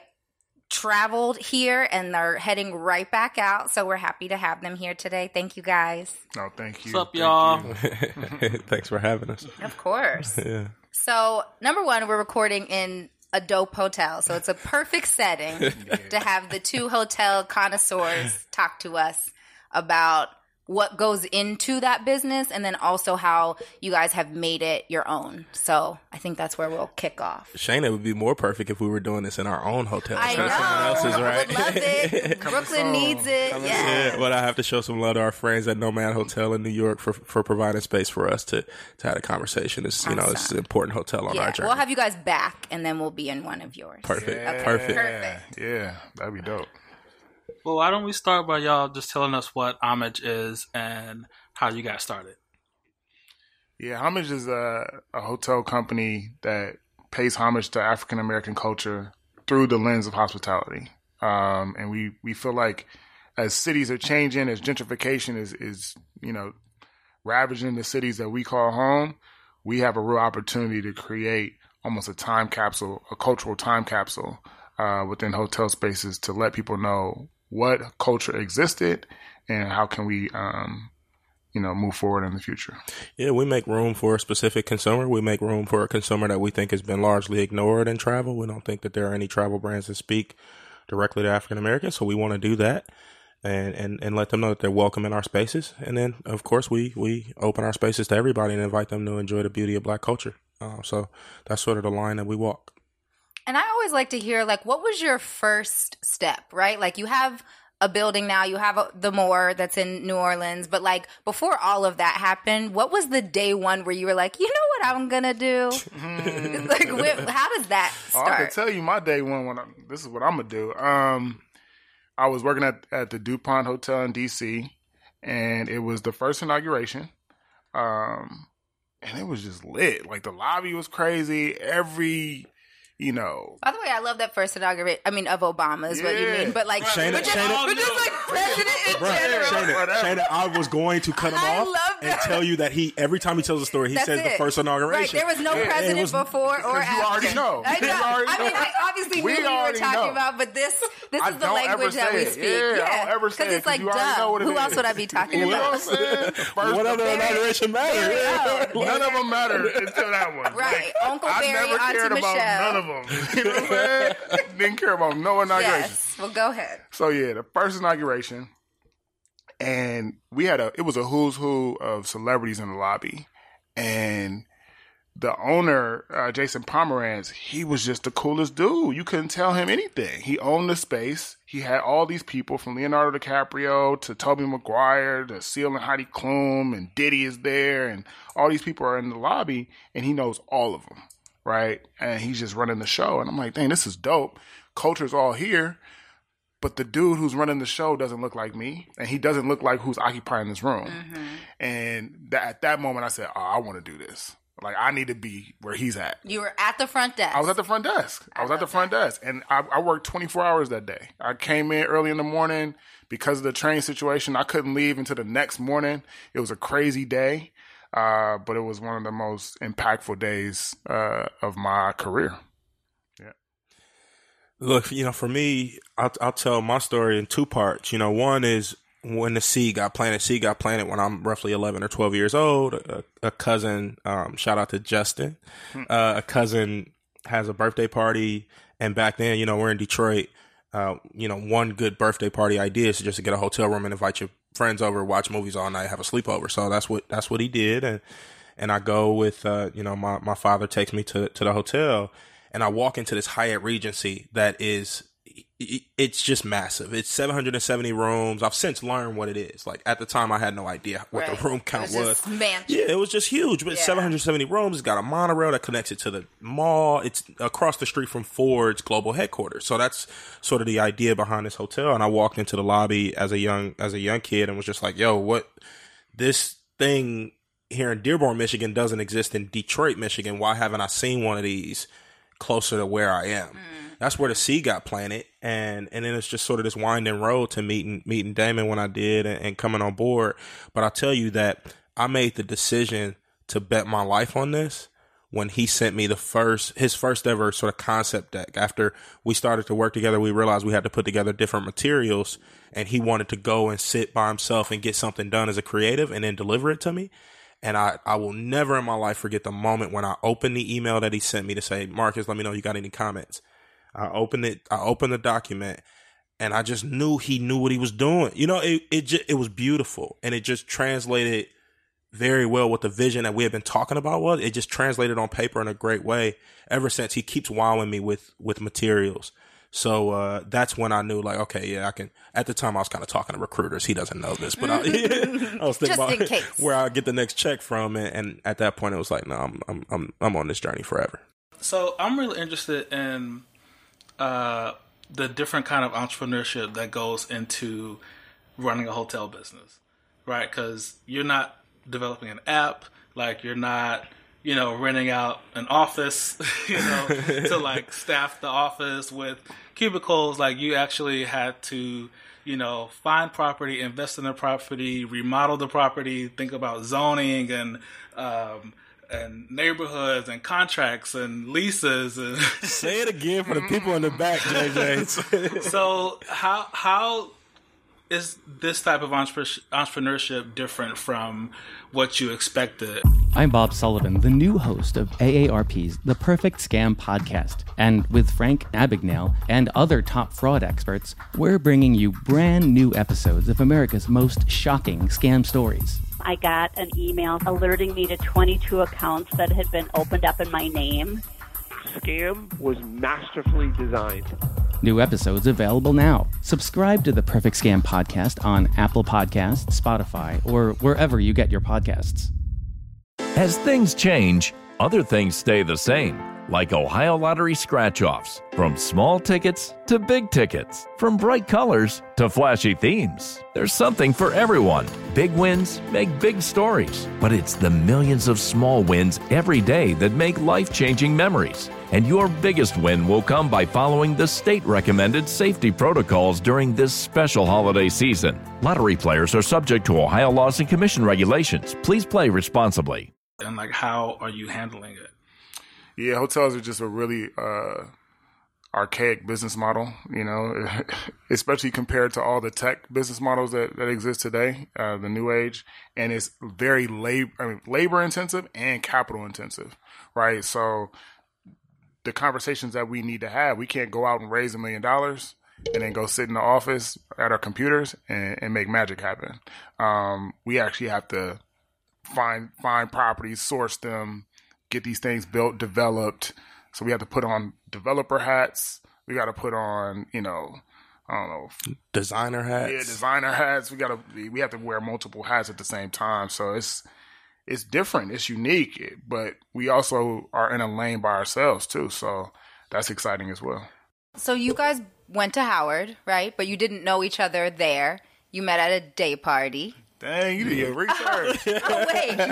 S3: traveled here and they're heading right back out. So we're happy to have them here today. Thank you guys.
S5: No, thank you.
S2: What's up,
S5: Thank
S2: y'all?
S5: you.
S6: Thanks for having us.
S3: Of course.
S6: Yeah.
S3: So, number one, we're recording in a dope hotel. So, it's a perfect setting to have the two hotel connoisseurs talk to us about what goes into that business and then also how you guys have made it your own. So, I think that's where we'll kick off.
S6: Shayna it would be more perfect if we were doing this in our own hotel.
S3: I know.
S6: Someone else's, right?
S3: Would love it. Brooklyn needs it. Yeah.
S6: Yeah, but I have to show some love to our friends at Nomad Hotel in New York for for providing space for us to to have a conversation. It's you know it's an important hotel on
S3: Yeah,
S6: our journey.
S3: we'll have you guys back, and then we'll be in one of yours.
S6: Perfect.
S3: Okay,
S6: Perfect.
S3: Perfect.
S5: Yeah, that'd be dope.
S2: Well, why don't we start by y'all just telling us what homage is and how you got started?
S5: Yeah, Homage is a, a hotel company that pays homage to African American culture through the lens of hospitality. Um, and we, we feel like as cities are changing, as gentrification is, is, you know, ravaging the cities that we call home, we have a real opportunity to create almost a time capsule, a cultural time capsule uh, within hotel spaces to let people know what culture existed and how can we, um, you know, move forward in the future.
S6: Yeah, we make room for a specific consumer. We make room for a consumer that we think has been largely ignored in travel. We don't think that there are any travel brands that speak directly to African Americans, so we want to do that and, and, and let them know that they're welcome in our spaces. And then, of course, we, we open our spaces to everybody and invite them to enjoy the beauty of black culture. Uh, so that's sort of the line that we walk.
S3: And I always like to hear, like, what was your first step, right? Like, you have a building now, you have a, the Moor that's in New Orleans, but like, before all of that happened, what was the day one where you were like, you know what I'm gonna do? like, wh- how does that
S5: Oh, I can tell you my day one when I, this is what I'm gonna do. Um, I was working at at the Dupont Hotel in DC, and it was the first inauguration. Um, and it was just lit. Like the lobby was crazy. Every, you know,
S3: By the way, I love that first inauguration. I mean, of Obama is what you mean, but like,
S5: Shayna-
S3: but just,
S5: Shayna-
S3: but just like oh, president in
S7: Bruh,
S3: general.
S7: Shayna, Shayna, I was going to cut him
S3: I
S7: off
S3: love
S7: and tell you that he every time he tells a story, he
S3: That's
S7: says the first inauguration.
S3: Right, there was no
S7: And it
S3: president
S7: was-
S3: before or
S5: Because you
S3: after.
S5: already know.
S3: I know.
S5: You already
S3: I mean,
S5: know.
S3: I obviously
S5: We
S3: knew what you were talking
S5: know.
S3: about, but this this
S5: I
S3: is the language that
S5: say
S3: we
S5: it.
S3: speak.
S5: Yeah, I don't ever say
S3: because
S5: it,
S3: it's
S5: 'cause
S3: like,
S5: you already know what
S3: duh. Who else would I be talking
S5: You
S3: about?
S5: what First
S7: other inauguration matter?
S5: None of them matter until that one.
S3: Right. Uncle Barry, Auntie
S5: cared about
S3: Michelle.
S5: Them. You know what I'm saying? Didn't care about no inauguration.
S3: Yes. Well, go ahead.
S5: So yeah, the first inauguration, and we had a it was a who's who of celebrities in the lobby, and the owner, uh, Jason Pomeranc, he was just the coolest dude. You couldn't tell him anything. He owned the space. He had all these people from Leonardo DiCaprio to Tobey Maguire to Seal and Heidi Klum and Diddy is there and all these people are in the lobby and he knows all of them, right? And he's just running the show. And I'm like, dang, this is dope. Culture's all here. But the dude who's running the show doesn't look like me, and he doesn't look like who's occupying this room. Mm-hmm. And that, at that moment, I said, "Oh, I want to do this. Like, I need to be where he's at."
S3: You were at the front desk.
S5: I was at the front desk. I was at the front desk, and I, I worked 24 hours that day. I came in early in the morning because of the train situation. I couldn't leave until the next morning. It was a crazy day, uh, but it was one of the most impactful days uh, of my career. Yeah.
S6: Look, you know, for me, I'll, I'll tell my story in two parts. You know, one is when the seed got planted. Seed got planted when I'm roughly 11 or 12 years old. A, a cousin, um, shout out to Justin, uh, a cousin has a birthday party. And back then, you know, we're in Detroit. Uh, you know, one good birthday party idea is just to get a hotel room and invite your friends over, watch movies all night, have a sleepover. So that's what, that's what he did. And, and I go with, uh, you know, my, my father takes me to, to the hotel and I walk into this Hyatt Regency that is it's just massive. It's 770 rooms. I've since learned what it is. Like at the time, I had no idea what
S3: Right.
S6: the room count
S3: It was
S6: was. Yeah, it was just huge. But it's 770 rooms. It's got a monorail that connects it to the mall. It's across the street from Ford's global headquarters. So that's sort of the idea behind this hotel. And I walked into the lobby as a young as a young kid and was just like, "Yo, what? This thing here in Dearborn, Michigan, doesn't exist in Detroit, Michigan. Why haven't I seen one of these closer to where I am?" That's where the seed got planted, and and then it's just sort of this winding road to meeting meeting Damon when I did and, and coming on board. But I'll tell you that I made the decision to bet my life on this when he sent me the first his first ever sort of concept deck. After we started to work together, we realized we had to put together different materials, and he wanted to go and sit by himself and get something done as a creative, and then deliver it to me. And I, I will never in my life forget the moment when I opened the email that he sent me to say, Marcus, let me know you got any comments. I opened it. I opened the document, and I just knew he knew what he was doing. You know, it it just, it was beautiful, and it just translated very well what the vision that we had been talking about was. It just translated on paper in a great way. Ever since he keeps wowing me with with materials. So uh, that's when I knew, like, okay, yeah, I can. At the time, I was kind of talking to recruiters. He doesn't know this, but I, I was thinking
S3: Just
S6: about
S3: in case.
S6: where I get the next check from, and, and at that point, it was like, no, I'm I'm I'm I'm on this journey forever.
S2: So I'm really interested in uh, the different kind of entrepreneurship that goes into running a hotel business, right? Because you're not developing an app, like you're not, you know, renting out an office, you know, to like staff the office with cubicles. Like you actually had to, you know, find property, invest in the property, remodel the property, think about zoning and um, and neighborhoods and contracts and leases and
S6: say it again for the people in the back, JJ.
S2: so how how is this type of entrepreneurship different from what you expected?
S8: I'm Bob Sullivan, the new host of AARP's The Perfect Scam podcast. And with Frank Abagnale and other top fraud experts, we're bringing you brand new episodes of America's most shocking scam stories.
S9: I got an email alerting me to 22 accounts that had been opened up in my name.
S10: Scam was masterfully designed.
S8: New episodes available now. Subscribe to the Perfect Scam podcast on Apple Podcasts, Spotify, or wherever you get your podcasts.
S11: As things change, other things stay the same, like Ohio Lottery scratch offs. From small tickets to big tickets, from bright colors to flashy themes. There's something for everyone. Big wins make big stories, but it's the millions of small wins every day that make life changing memories. And your biggest win will come by following the state recommended safety protocols during this special holiday season. Lottery players are subject to Ohio laws and commission regulations. Please play responsibly.
S2: And like how are you handling it?
S5: Yeah, hotels are just a really uh, archaic business model, you know, especially compared to all the tech business models that, that exist today, uh, the new age. And it's very labor, I mean, labor intensive and capital intensive, right? So the conversations that we need to have, we can't go out and raise a million dollars and then go sit in the office at our computers and, and make magic happen. Um, we actually have to find find properties, source them, get these things built, developed. So we have to put on developer hats. We got to put on, you know, I don't know,
S6: designer hats.
S5: Yeah, designer hats. We got to we have to wear multiple hats at the same time. So it's it's different. It's unique, but we also are in a lane by ourselves too. So that's exciting as well.
S3: So you guys went to Howard, right? But you didn't know each other there. You met at a day party.
S5: Dang, you did your research.
S3: oh wait.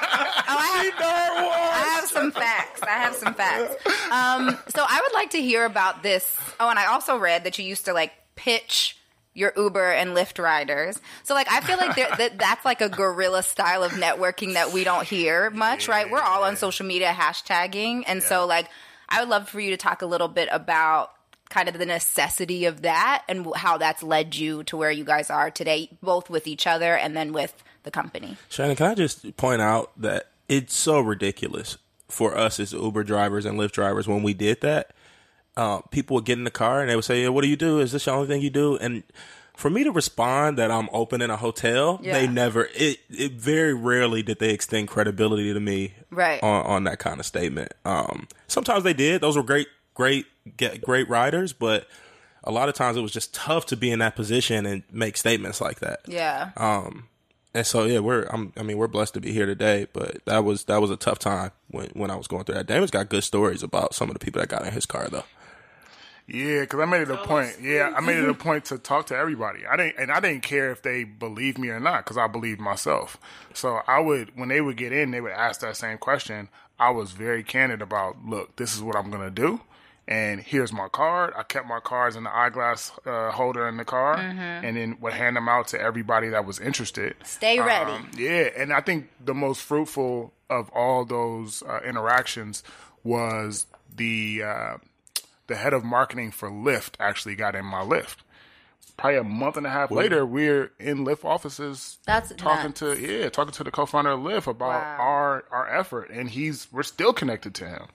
S3: Oh, I have, I have some facts. I have some facts. Um, so I would like to hear about this. Oh, and I also read that you used to like pitch your Uber and Lyft riders. So like I feel like that that's like a guerrilla style of networking that we don't hear much, right? We're all on social media hashtagging, and so like I would love for you to talk a little bit about kind of the necessity of that and how that's led you to where you guys are today, both with each other and then with the company.
S6: Shannon, can I just point out that it's so ridiculous for us as Uber drivers and Lyft drivers when we did that. Uh, people would get in the car and they would say, yeah, "What do you do? Is this the only thing you do?" And for me to respond that I'm open in a hotel,
S3: Yeah.
S6: they never. It, it very rarely did they extend credibility to me,
S3: Right.
S6: on, on that kind of statement. Um, sometimes they did; those were great, great, get, great riders, but a lot of times it was just tough to be in that position and make statements like that.
S3: Yeah.
S6: Um, and so yeah, we're I'm, I mean we're blessed to be here today, but that was that was a tough time when when I was going through that. Damon's got good stories about some of the people that got in his car though.
S5: Yeah, because I made it a point. Yeah, I made it a point to talk to everybody. I didn't, and I didn't care if they believed me or not, because I believed myself. So I would, when they would get in, they would ask that same question. I was very candid about, look, this is what I'm gonna do, and here's my card. I kept my cards in the eyeglass uh, holder in the car,
S3: Mhm.
S5: and then would hand them out to everybody that was interested.
S3: Stay ready.
S5: Um, yeah, and I think the most fruitful of all those uh, interactions was the uh, the head of marketing for Lyft actually got in my Lyft. Probably a month and a half
S6: Wow.
S5: later, we're in Lyft offices
S3: That's
S5: talking
S3: nuts.
S5: to yeah, talking to the co-founder of Lyft about our our effort, and he's we're still connected to him.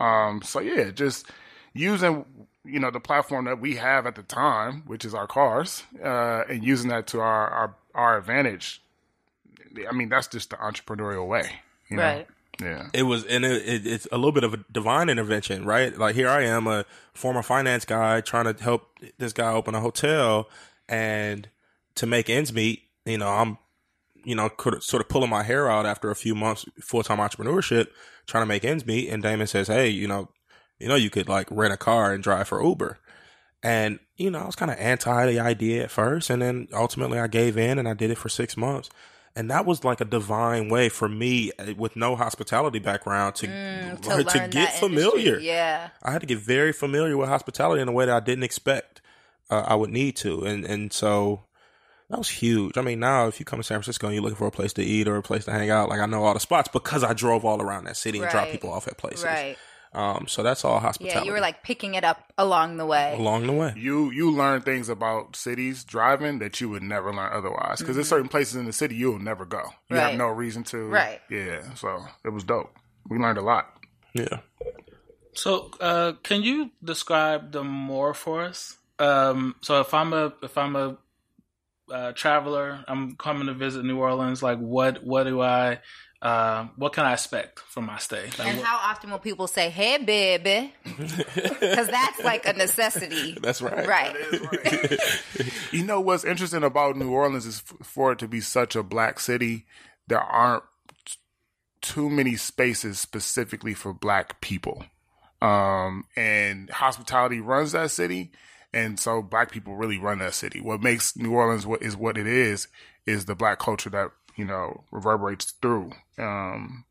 S5: Um, so yeah, just using you know the platform that we have at the time, which is our cars, uh, and using that to our our, our advantage. I mean, that's just the entrepreneurial way, you know?
S3: Right.
S5: Yeah.
S6: It was, and it, it, it's a little bit of a divine intervention, right? Like here I am, a former finance guy, trying to help this guy open a hotel, and to make ends meet, you know, I'm, you know, sort of pulling my hair out after a few months full time entrepreneurship, trying to make ends meet. And Damon says, "Hey, you know, you know, you could like rent a car and drive for Uber." And you know, I was kind of anti the idea at first, and then ultimately I gave in and I did it for six months. And that was like a divine way for me, uh, with no hospitality background, to
S3: Mm, to
S6: to, get familiar.
S3: industry, yeah.
S6: I had to get very familiar with hospitality in a way that I didn't expect uh, I would need to, and and so that was huge. I mean, now if you come to San Francisco and you're looking for a place to eat or a place to hang out, like I know all the spots because I drove all around that city and dropped people off at places.
S3: Right.
S6: Um, so that's all hospitality.
S3: Yeah, you were like picking it up along the way.
S6: along the way.
S5: You you learn things about cities driving that you would never learn otherwise. Because there's
S3: Mhm.
S5: certain places in the city you'll never go. You
S3: Right.
S5: have no reason to.
S3: Right.
S5: Yeah. So it was dope. We learned a lot.
S6: Yeah.
S2: So, uh, can you describe them more for us? Um, so, if I'm a if I'm a uh, traveler, I'm coming to visit New Orleans. Like, what what do I uh, what can I expect from my stay? Like,
S3: And
S2: what-
S3: how often will people say, "Hey, baby"? Because that's like a necessity.
S6: That's right.
S3: Right.
S5: You know what's interesting about New Orleans is f- for it to be such a black city, there aren't too many spaces specifically for black people. Um, and hospitality runs that city. And so black people really run that city. What makes New Orleans what is what it is, is the black culture that, you know, reverberates through. Um,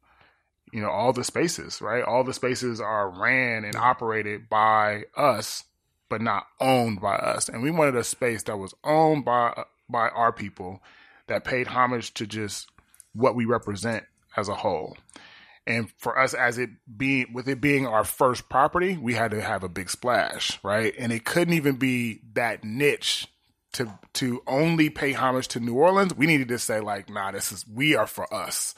S5: you know, all the spaces, right? All the spaces are ran and operated by us, but not owned by us. And we wanted a space that was owned by by our people that paid homage to just what we represent as a whole. And for us, as it being with it being our first property, we had to have a big splash, right? And it couldn't even be that niche to to only pay homage to New Orleans. We needed to say like, nah, this is we are for us.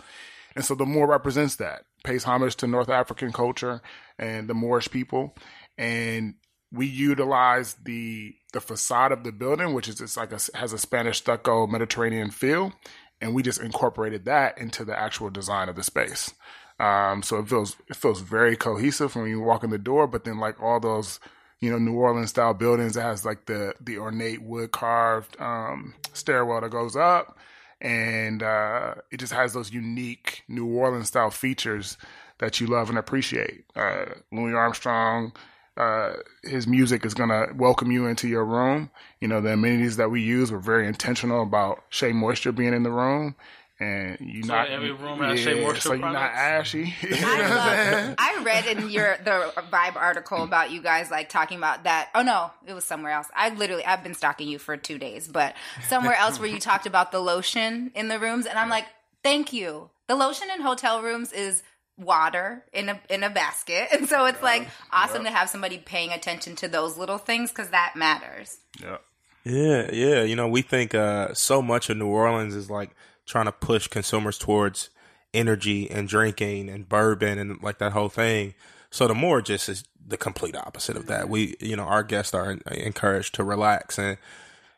S5: And so the Moor represents that, pays homage to North African culture and the Moorish people. And we utilize the the facade of the building, which is it's like a, has a Spanish stucco Mediterranean feel, and we just incorporated that into the actual design of the space. Um, so it feels it feels very cohesive when you walk in the door, but then like all those you know New Orleans style buildings, it has like the the ornate wood carved um, stairwell that goes up, and uh, it just has those unique New Orleans style features that you love and appreciate. Uh, Louis Armstrong. Uh, his music is gonna welcome you into your room. You know the amenities that we use. We're very intentional about Shea Moisture being in the room, and you
S2: So
S5: not
S2: every room has Shea Moisture
S5: so you're not ashy. You know what I'm
S3: I,
S5: saying?
S3: love, I read in your the Vibe article about you guys like talking about that. Oh no, it was somewhere else. I literally I've been stalking you for two days, but somewhere else where you talked about the lotion in the rooms, and I'm like, thank you. The lotion in hotel rooms is water in a in a basket, and so it's like awesome to have somebody paying attention to those little things because that matters.
S5: Yeah.
S6: Yeah, yeah. You know, we think uh, so much of New Orleans is like trying to push consumers towards energy and drinking and bourbon and like that whole thing. So the Moor just is the complete opposite of that. We, you know, our guests are encouraged to relax and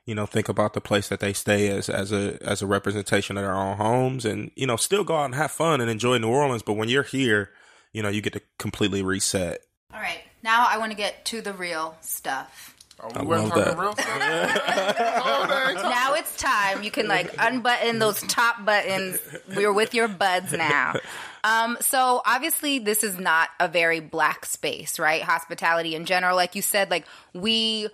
S6: you know think about the place that they stay as as a as a representation of their own homes and you know still go out and have fun and enjoy New Orleans. But when you're here, you know, you get to completely reset.
S3: All right, now I want to get to the real stuff.
S6: I love that.
S3: now it's time. You can like unbutton those top buttons. We're with your buds now. Um, so obviously this is not a very black space, right? Hospitality in general, like you said, like we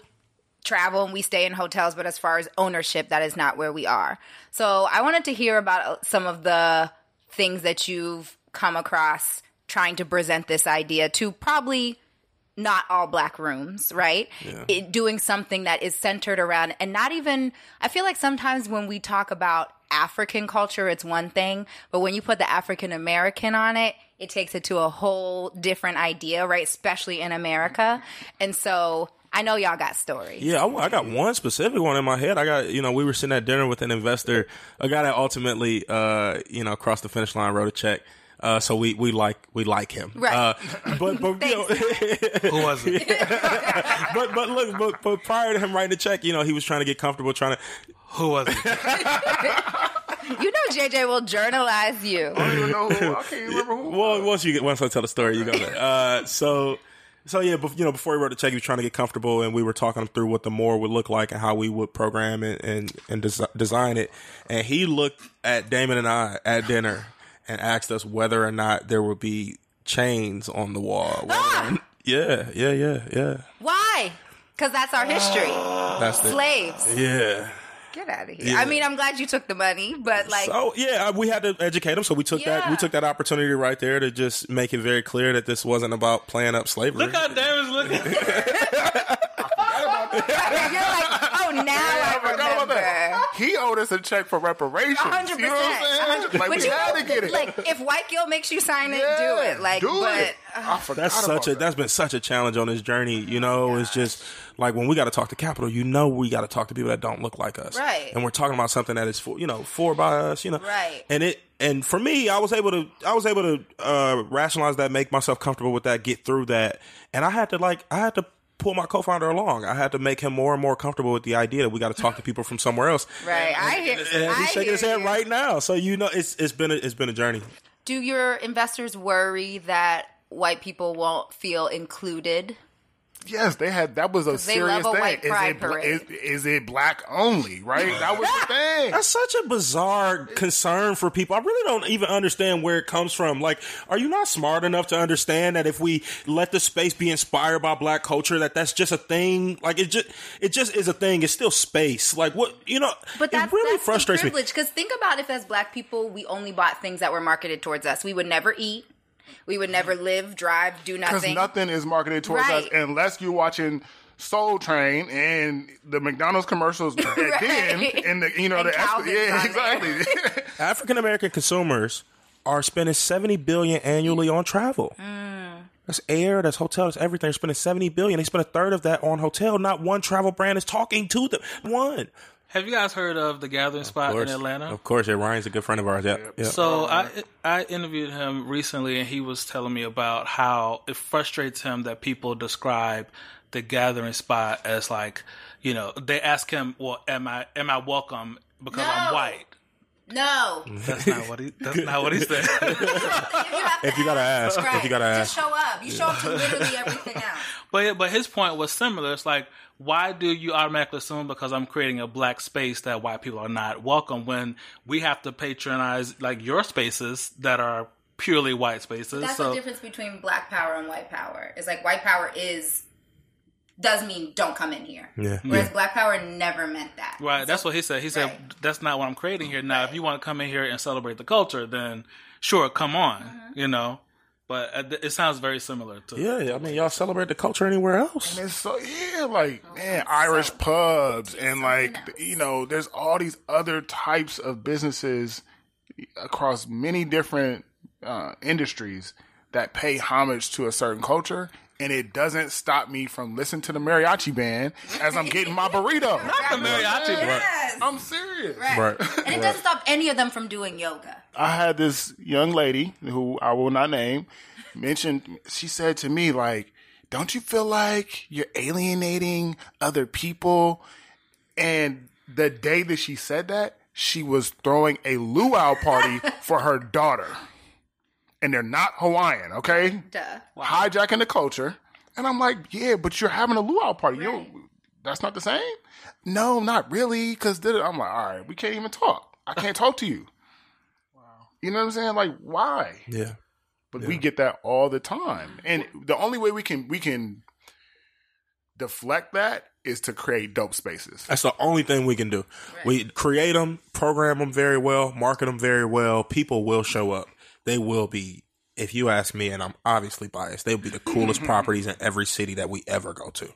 S3: travel and we stay in hotels, but as far as ownership, that is not where we are. So I wanted to hear about uh, some of the things that you've come across trying to present this idea to probably not all black rooms, right? It, doing something that is centered around, and not even, I feel like sometimes when we talk about African culture, it's one thing, but when you put the African American on it, it takes it to a whole different idea, right? Especially in America. And so I know y'all got stories.
S6: Yeah, I, I got one specific one in my head. I got, you know, we were sitting at dinner with an investor, a guy that ultimately, uh, you know, crossed the finish line, wrote a check. Uh, so we, we like we like him,
S3: Right.
S6: Uh, but but you know,
S2: Who was it?
S6: but but look, but, but prior to him writing the check, you know, he was trying to get comfortable, trying to.
S2: Who was it?
S3: You know, JJ will journalize you.
S5: I don't even know who. I can't remember who.
S6: Well, once you get once I tell the story, you go there. Uh, so. So yeah, bef- you know, before he wrote the check, he was trying to get comfortable, and we were talking him through what the Moor would look like and how we would program it and and desi- design it. And he looked at Damon and I at dinner and asked us whether or not there would be chains on the wall. Whether or- yeah, yeah, yeah, yeah.
S3: Why? Because that's our history.
S6: That's the
S3: Slaves.
S6: Yeah.
S3: Get out of here.
S6: Yeah.
S3: I mean, I'm glad you took the money, but like,
S6: so yeah, we had to educate them, So we took that we took that opportunity right there to just make it very clear that this wasn't about playing up slavery.
S2: Look how Damon's looking.
S3: you're like, oh, now I
S5: forgot about
S3: remember.
S5: that. He owed us a check for reparations.
S3: hundred
S5: You know what I'm saying? Like,
S3: But
S5: we
S3: you
S5: had
S3: know,
S5: to get it.
S3: like if White Guilt makes you sign it,
S5: Yeah,
S3: do it. Like,
S5: do
S3: but
S5: it. I
S6: That's such a
S5: about
S6: that's been such a challenge on this journey. You know, it's just like when we got to talk to Capital. You know, we got to talk to people that don't look like us,
S3: Right.
S6: And we're talking about something that is for you know for by us, you know,
S3: Right.
S6: And it and for me, I was able to I was able to uh, rationalize that, make myself comfortable with that, get through that, and I had to like I had to pull my co-founder along. I had to make him more and more comfortable with the idea that we got to talk to people from somewhere else.
S3: right. I hear.
S6: And
S3: I
S6: he's shaking his
S3: hear
S6: head
S3: you.
S6: right now, so you know it's it's been a, it's been a journey.
S3: Do your investors worry that white people won't feel included?
S5: Yes, they had. That was a
S3: they
S5: serious
S3: love a
S5: thing.
S3: white
S5: is,
S3: pride
S5: it, bla- is, is it black only? Right. That was the thing.
S6: That's such a bizarre concern for people. I really don't even understand where it comes from. Like, are you not smart enough to understand that if we let the space be inspired by black culture, that that's just a thing? Like, it just it just is a thing. It's still space. Like, what you know?
S3: But that's,
S6: it really
S3: that's
S6: frustrates
S3: the
S6: me.
S3: Because think about if, as Black people, we only bought things that were marketed towards us. We would never eat. We would never live, drive, do
S5: Because
S3: nothing.
S5: nothing is marketed towards
S3: Right.
S5: us unless you're watching Soul Train and the McDonald's commercials at
S3: Right.
S5: then and the you know
S3: And
S5: the
S3: Calvin's
S5: yeah
S3: on
S5: exactly.
S6: African American consumers are spending seventy billion annually on travel.
S3: Mm.
S6: That's air, that's hotel, that's everything. They're spending seventy billion. They spend a third of that on hotel. Not one travel brand is talking to them. One.
S2: Have you guys heard of the Gathering Spot in Atlanta?
S6: Of course, yeah. Ryan's a good friend of ours. Yeah. yeah.
S2: So I I interviewed him recently, and he was telling me about how it frustrates him that people describe the gathering spot as like, you know, they ask him, "Well, am I am I welcome because I'm white?"
S3: No.
S2: That's not what he. That's not what he said.
S6: If you gotta ask, if you gotta ask,
S3: Just
S6: ask.
S3: show up. You show up to literally everything else.
S2: But but his point was similar. It's like, why do you automatically assume because I'm creating a black space that white people are not welcome when we have to patronize like your spaces that are purely white spaces?
S3: That's
S2: so
S3: the difference between black power and white power. It's like white power is does mean don't come in here.
S2: Yeah.
S3: Whereas
S2: Yeah.
S3: black power never meant that.
S2: Right, that's what he said. He said that's not what I'm creating here. Now, if you want to come in here and celebrate the culture, then sure, come on.
S3: Mm-hmm.
S2: You know, but uh, it sounds very similar to
S6: Yeah, I mean, y'all celebrate the culture anywhere else.
S5: And it's so yeah, like man, Irish pubs and like you know, there's all these other types of businesses across many different uh, industries that pay homage to a certain culture. And it doesn't stop me from listening to the mariachi band as I'm getting my burrito.
S2: Not the mariachi band.
S3: Yes.
S5: I'm serious.
S3: Right. And it doesn't stop any of them from doing yoga.
S5: I had this young lady who I will not name mentioned. She said to me, like, "Don't you feel like you're alienating other people?" And the day that she said that, she was throwing a luau party for her daughter, and they're not Hawaiian, okay?
S3: Duh.
S5: Hijacking the culture, and I'm like, "Yeah, but you're having a luau party. You that's not the same." No, not really, because I'm like, "All right, we can't even talk. I can't talk to you." Wow. You know what I'm saying? Like, why?
S6: Yeah.
S5: But we get that all the time, and the only way we can we can deflect that is to create dope spaces.
S6: That's the only thing we can do. We create them, program them very well, market them very well. People will show up. They will be, if you ask me, and I'm obviously biased, they will be the coolest properties in every city that we ever go to.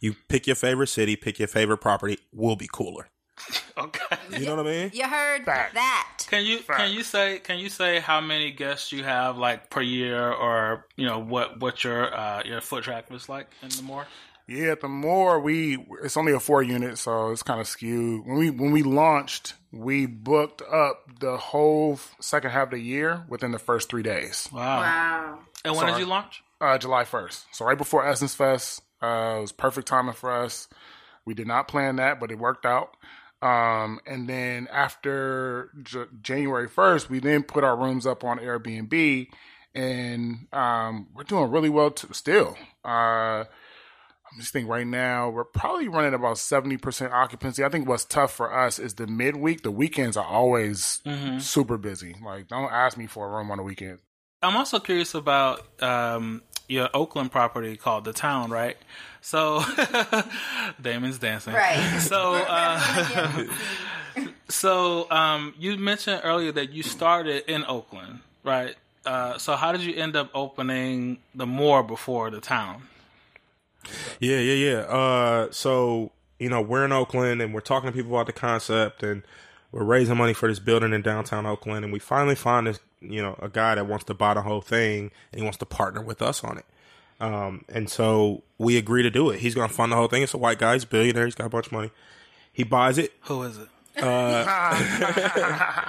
S6: You pick your favorite city, pick your favorite property, will be cooler.
S2: Okay.
S6: You know what I mean?
S3: You heard that.
S2: Can you can you say can you say how many guests you have like per year or you know what what your uh, your foot traffic is like in the Moor?
S5: Yeah, at the Moor we, it's only a four unit, so it's kind of skewed. When we when we launched, we booked up the whole second half of the year within the first three days.
S2: Wow.
S3: Wow.
S2: And when did you launch?
S5: Uh, July first. So right before Essence Fest. Uh, it was perfect timing for us. We did not plan that, but it worked out. Um, and then after J- January first, we then put our rooms up on Airbnb, and um, we're doing really well t- still. Uh, I'm just thinking right now we're probably running about seventy percent occupancy. I think what's tough for us is the midweek. The weekends are always
S2: Mhm.
S5: super busy. Like, don't ask me for a room on the weekend.
S2: I'm also curious about um, your Oakland property called the Town, right? So Damon's dancing,
S3: Right.
S2: So, uh, so um, you mentioned earlier that you started in Oakland, right? Uh, so how did you end up opening the Moor before the Town?
S6: Yeah, yeah, yeah. Uh, so you know, we're in Oakland and we're talking to people about the concept, and we're raising money for this building in downtown Oakland, and we finally find this, you know, a guy that wants to buy the whole thing and he wants to partner with us on it. Um, and so we agree to do it. He's going to fund the whole thing. It's a white guy. He's a billionaire. He's got a bunch of money. He buys it.
S2: Who is it?
S6: Uh,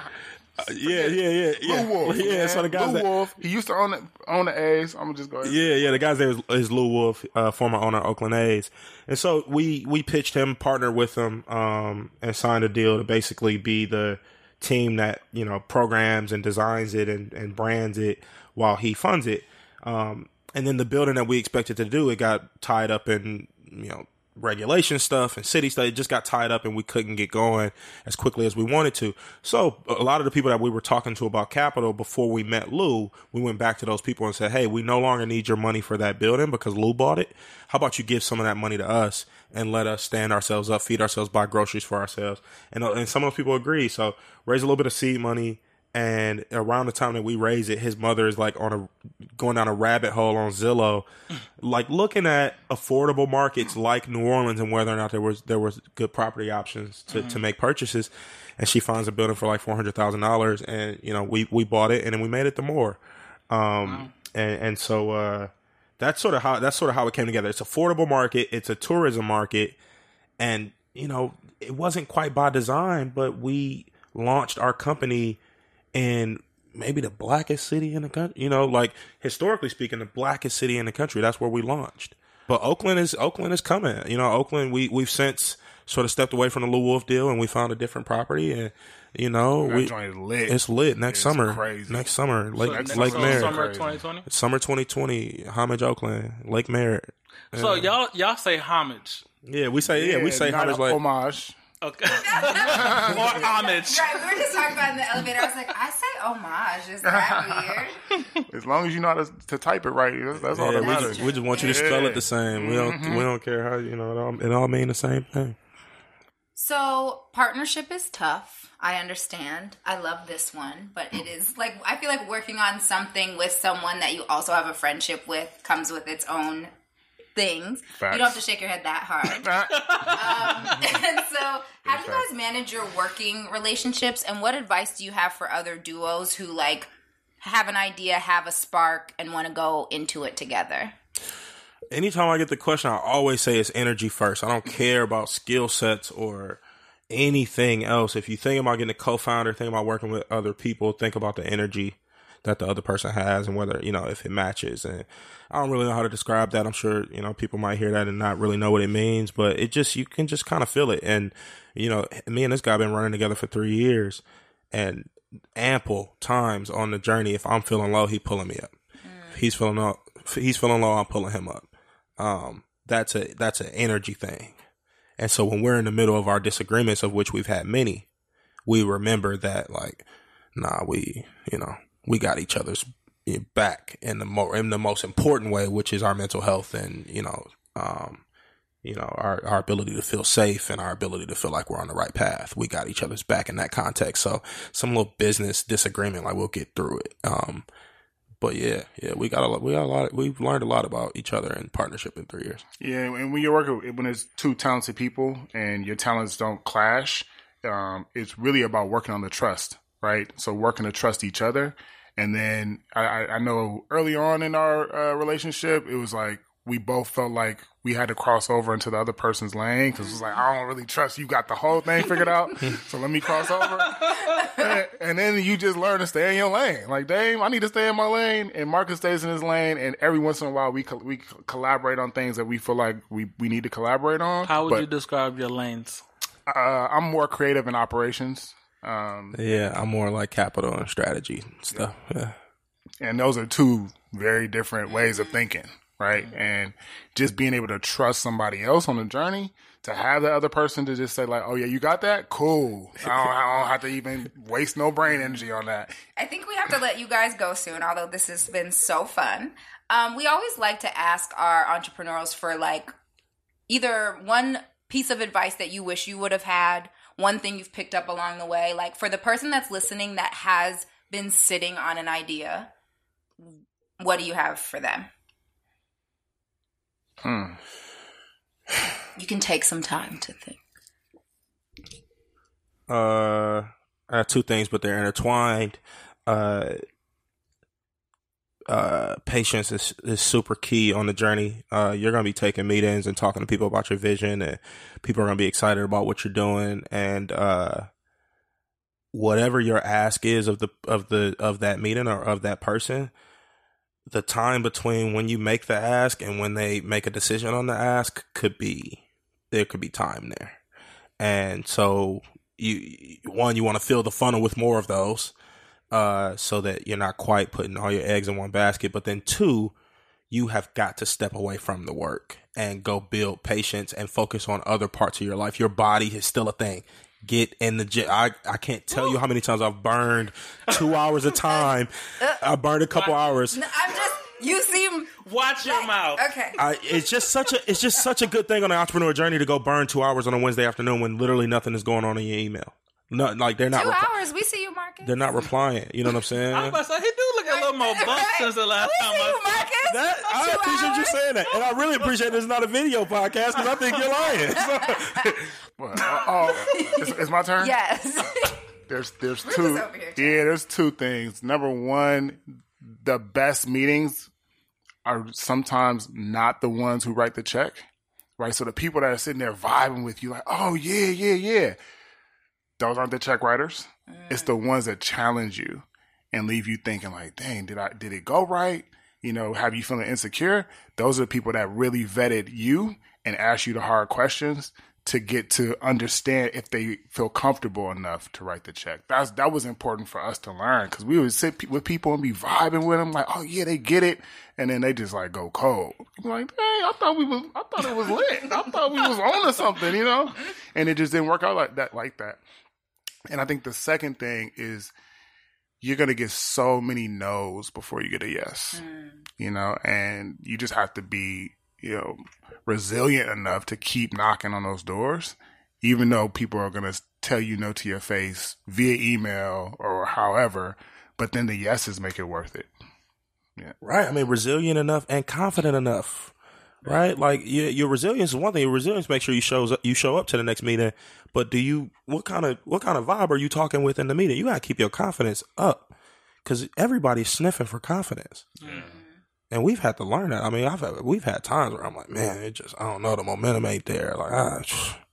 S6: yeah, yeah, yeah, yeah.
S5: Blue Wolf.
S6: Yeah,
S5: man.
S6: so the guys
S5: Blue
S6: that-
S5: Wolf. He used to own the own the A's. I'm gonna just go ahead.
S6: Yeah, yeah. The guy's name is, is Lew Wolff, uh, former owner of Oakland A's, and so we we pitched him, partnered with him, um, and signed a deal to basically be the team that you know programs and designs it and, and brands it while he funds it. Um, and then the building that we expected to do, it got tied up in you know regulation stuff and city stuff. It just got tied up, and we couldn't get going as quickly as we wanted to. So a lot of the people that we were talking to about capital before we met Lew, we went back to those people and said, "Hey, we no longer need your money for that building because Lew bought it. How about you give some of that money to us and let us stand ourselves up, feed ourselves, buy groceries for ourselves?" And uh, and some of those people agree. So raise a little bit of seed money. And around the time that we raise it, his mother is like on a going down a rabbit hole on Zillow, like looking at affordable markets like New Orleans and whether or not there was there was good property options to, to make purchases. And she finds a building for like four hundred thousand dollars, and you know we we bought it and then we made it the Moor. Um, and and so uh, that's sort of how that's sort of how it came together. It's affordable market, it's a tourism market, and you know it wasn't quite by design, but we launched our company in maybe the blackest city in the country. You know, like historically speaking, the blackest city in the country. That's where we launched. But Oakland is Oakland is coming. You know, Oakland we we've since sort of stepped away from the Lew Wolff deal and we found a different property and You know, we,
S5: lit.
S6: it's lit next
S5: It's
S6: summer.
S5: crazy.
S6: Next summer, Lake
S2: next
S6: Lake
S2: summer-
S6: Merritt.
S2: summer 2020?
S6: Summer 2020, Homage Oakland, Lake Merritt.
S2: So
S6: Yeah.
S2: y'all y'all say homage.
S6: Yeah, we say yeah, we say homage like
S5: homage.
S2: Okay. or homage.
S3: Right, we were just talking about in the elevator. I was like, I say homage. Is that weird?
S5: As long as you know how to, to type it right, that's, that's all
S6: Yeah,
S5: that
S6: we
S5: matters.
S6: just, we just want you to spell
S5: Yeah.
S6: it the same. We don't
S5: Mhm.
S6: we don't care how you know it all it all mean the same thing.
S3: So partnership is tough. I understand. I love this one, but it is like I feel like working on something with someone that you also have a friendship with comes with its own things.
S12: Facts.
S3: You don't have to shake your head that hard. um, and so, how do you guys manage your working relationships? And what advice do you have for other duos who like have an idea, have a spark, and want to go into it together?
S6: anytime I get the question, I always say it's energy first. I don't care about skill sets or anything else. If you think about getting a co-founder, think about working with other people, think about the energy that the other person has and whether, you know, if it matches. And I don't really know how to describe that. I'm sure, you know, people might hear that and not really know what it means, but it just, you can just kind of feel it. And, you know, me and this guy been running together for three years and ample times on the journey. If I'm feeling low, he pulling me up. If he's feeling low, if he's feeling low, I'm pulling him up. Um, that's a that's an energy thing. And so when we're in the middle of our disagreements, of which we've had many, we remember that like, nah, we you know we got each other's back in the more in the most important way, which is our mental health and you know um, you know our our ability to feel safe and our ability to feel like we're on the right path. We got each other's back in that context. So some little business disagreement, like we'll get through it. Um, but yeah, yeah, we got a lot. We got a lot. We've learned a lot about each other in partnership in three years.
S5: Yeah, and when you're working when it's two talented people and your talents don't clash, um, it's really about working on the trust, right? So working to trust each other, and then I, I know early on in our uh, relationship, it was like we both felt like we had to cross over into the other person's lane because it was like I don't really trust you. Got the whole thing figured out, so let me cross over. and, and then you just learn to stay in your lane. Like, Dame, I need to stay in my lane, and Marcus stays in his lane. And every once in a while, we co- we collaborate on things that we feel like we, we need to collaborate on.
S2: How would
S5: But,
S2: you describe your lanes?
S5: Uh, I'm more creative in operations. Um,
S6: Yeah, I'm more like capital and strategy and stuff. Yeah.
S5: and those are two very different ways of thinking, right? And just being able to trust somebody else on the journey to have the other person to just say like, "Oh yeah, you got that? Cool." I don't, I don't have to even waste no brain energy on that.
S3: I think we have to let you guys go soon, although this has been so fun. Um, we always like to ask our entrepreneurs for like either one piece of advice that you wish you would have had, one thing you've picked up along the way. Like for the person that's listening that has been sitting on an idea, what do you have for them?
S5: Hmm.
S3: You can take some time to think.
S6: Uh, I have two things, but they're intertwined. Uh, uh, patience is, is super key on the journey. Uh, you're going to be taking meetings and talking to people about your vision and people are going to be excited about what you're doing. And, uh, whatever your ask is of the, of the, of that meeting or of that person, the time between when you make the ask and when they make a decision on the ask could be, there could be time there. And so you, one, you want to fill the funnel with more of those uh, so that you're not quite putting all your eggs in one basket. But then two, you have got to step away from the work and go build patience and focus on other parts of your life. Your body is still a thing. Get in the gym. I, I can't tell you how many times I've burned two hours of time. I burned a couple hours.
S3: I'm just, you seem.
S2: Watch your mouth.
S3: Okay.
S6: I, it's just such a it's just such a good thing on an entrepreneur journey to go burn two hours on a Wednesday afternoon when literally nothing is going on in your email. No, like they're not
S3: Two
S6: repli-
S3: hours. We see you, Marcus.
S6: they're not replying. You know what I'm saying?
S2: I was about to say, he do look a little more buff since the last time See I
S3: Marcus.
S6: That, I appreciate you saying that, and I really appreciate it's not a video podcast because I think you're lying.
S5: Well, uh, oh, it's, it's my turn.
S3: Yes.
S5: There's there's
S3: We're
S5: two.
S3: over here
S5: Yeah, there's two things. Number one, the best meetings are sometimes not the ones who write the check, right? So the people that are sitting there vibing with you, like, oh yeah, yeah, yeah, those aren't the check writers. It's the mm. ones that challenge you and leave you thinking, like, dang, did I did it go right? You know, have you feeling insecure? Those are the people that really vetted you and asked you the hard questions to get to understand if they feel comfortable enough to write the check. That's that was important for us to learn because we would sit pe- with people and be vibing with them like, oh yeah, they get it, and then they just like go cold. I'm like, hey, I thought we was, I thought it was lit. I thought we was on to something, you know, and it just didn't work out like that, like that. And I think the second thing is you're gonna get so many no's before you get a yes, mm. you know, and you just have to be, you know, resilient enough to keep knocking on those doors, even though people are gonna tell you no to your face via email or however. But then the yeses make it worth it. Yeah.
S6: Right. I mean, resilient enough and confident enough. Right. Like your, your resilience is one thing. Your resilience makes sure you shows up, you show up to the next meeting. But do you what kind of what kind of vibe are you talking with in the meeting? You gotta keep your confidence up because everybody's sniffing for confidence. And we've had to learn that. I mean, I've had, we've had times where I'm like, man, it just I don't know, the momentum ain't there. Like, ah,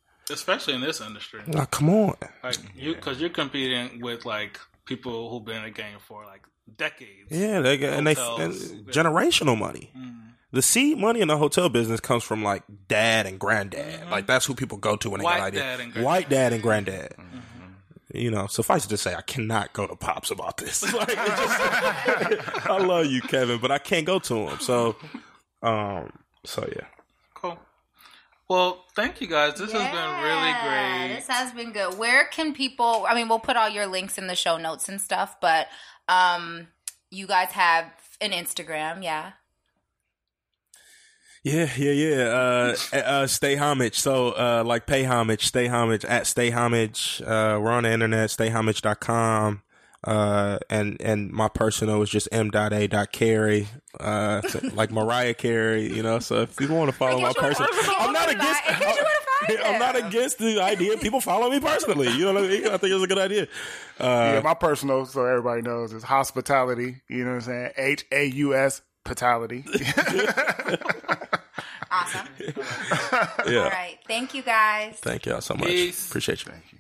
S2: especially in this industry.
S6: like come on.
S2: Like you, because you're competing with like people who've been in the game for like decades.
S6: Yeah, they got and they
S2: Hotels.
S6: and generational money. The seed money in the hotel business comes from like dad and granddad. Like that's who people go to when they
S2: White
S6: got ideas.
S2: dad and granddad.
S6: White dad and granddad. You know, suffice it to say, I cannot go to pops about this. Like, it just- I love you, Kevin, but I can't go to him. So, um, so yeah.
S2: Cool. Well, thank you guys. This has been really great.
S3: This has been good. Where can people? I mean, we'll put all your links in the show notes and stuff, but um, you guys have an Instagram, yeah.
S6: Yeah, yeah, yeah. Uh, uh, stay homage. So, uh, like pay homage, stay homage at stay homage. Uh, we're on the internet, stayhomage.com. Uh, and, and my personal is just m.a.carey. Uh, like Mariah Carey, you know. So if people want to follow my personal, I'm not against, I'm not against the idea of people follow me personally. You know what I mean? I think it's a good idea. Uh,
S5: yeah, my personal, so everybody knows, is hospitality. You know what I'm saying? H A U S patality.
S3: Awesome.
S6: Yeah.
S3: All right. Thank you guys.
S6: Thank y'all so much.
S2: Peace.
S6: Appreciate you. Thank you.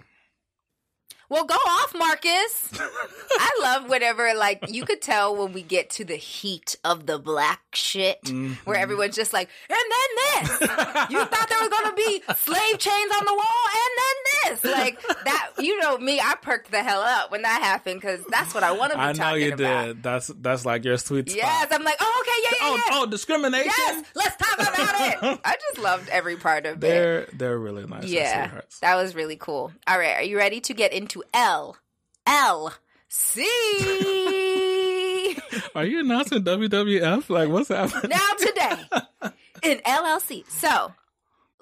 S3: Well, go off, Marcus. I love whatever, like, you could tell when we get to the heat of the black shit, where mm-hmm. everyone's just like, and then this. you thought there was going to be slave chains on the wall, and then this. Like, that, you know me, I perked the hell up when that happened, because that's what I want to be
S2: I know you
S3: about.
S2: did. That's that's like your sweet spot.
S3: Yes, I'm like, oh, okay, yeah, yeah,
S2: Oh,
S3: yeah.
S2: oh, discrimination.
S3: Yes, let's talk about it. I just loved every part of it.
S2: They're they're really nice.
S3: Yeah, that was really cool. All right, are you ready to get into L L C?
S2: Are you announcing WWF? Like, what's happening?
S3: now today in LLC. So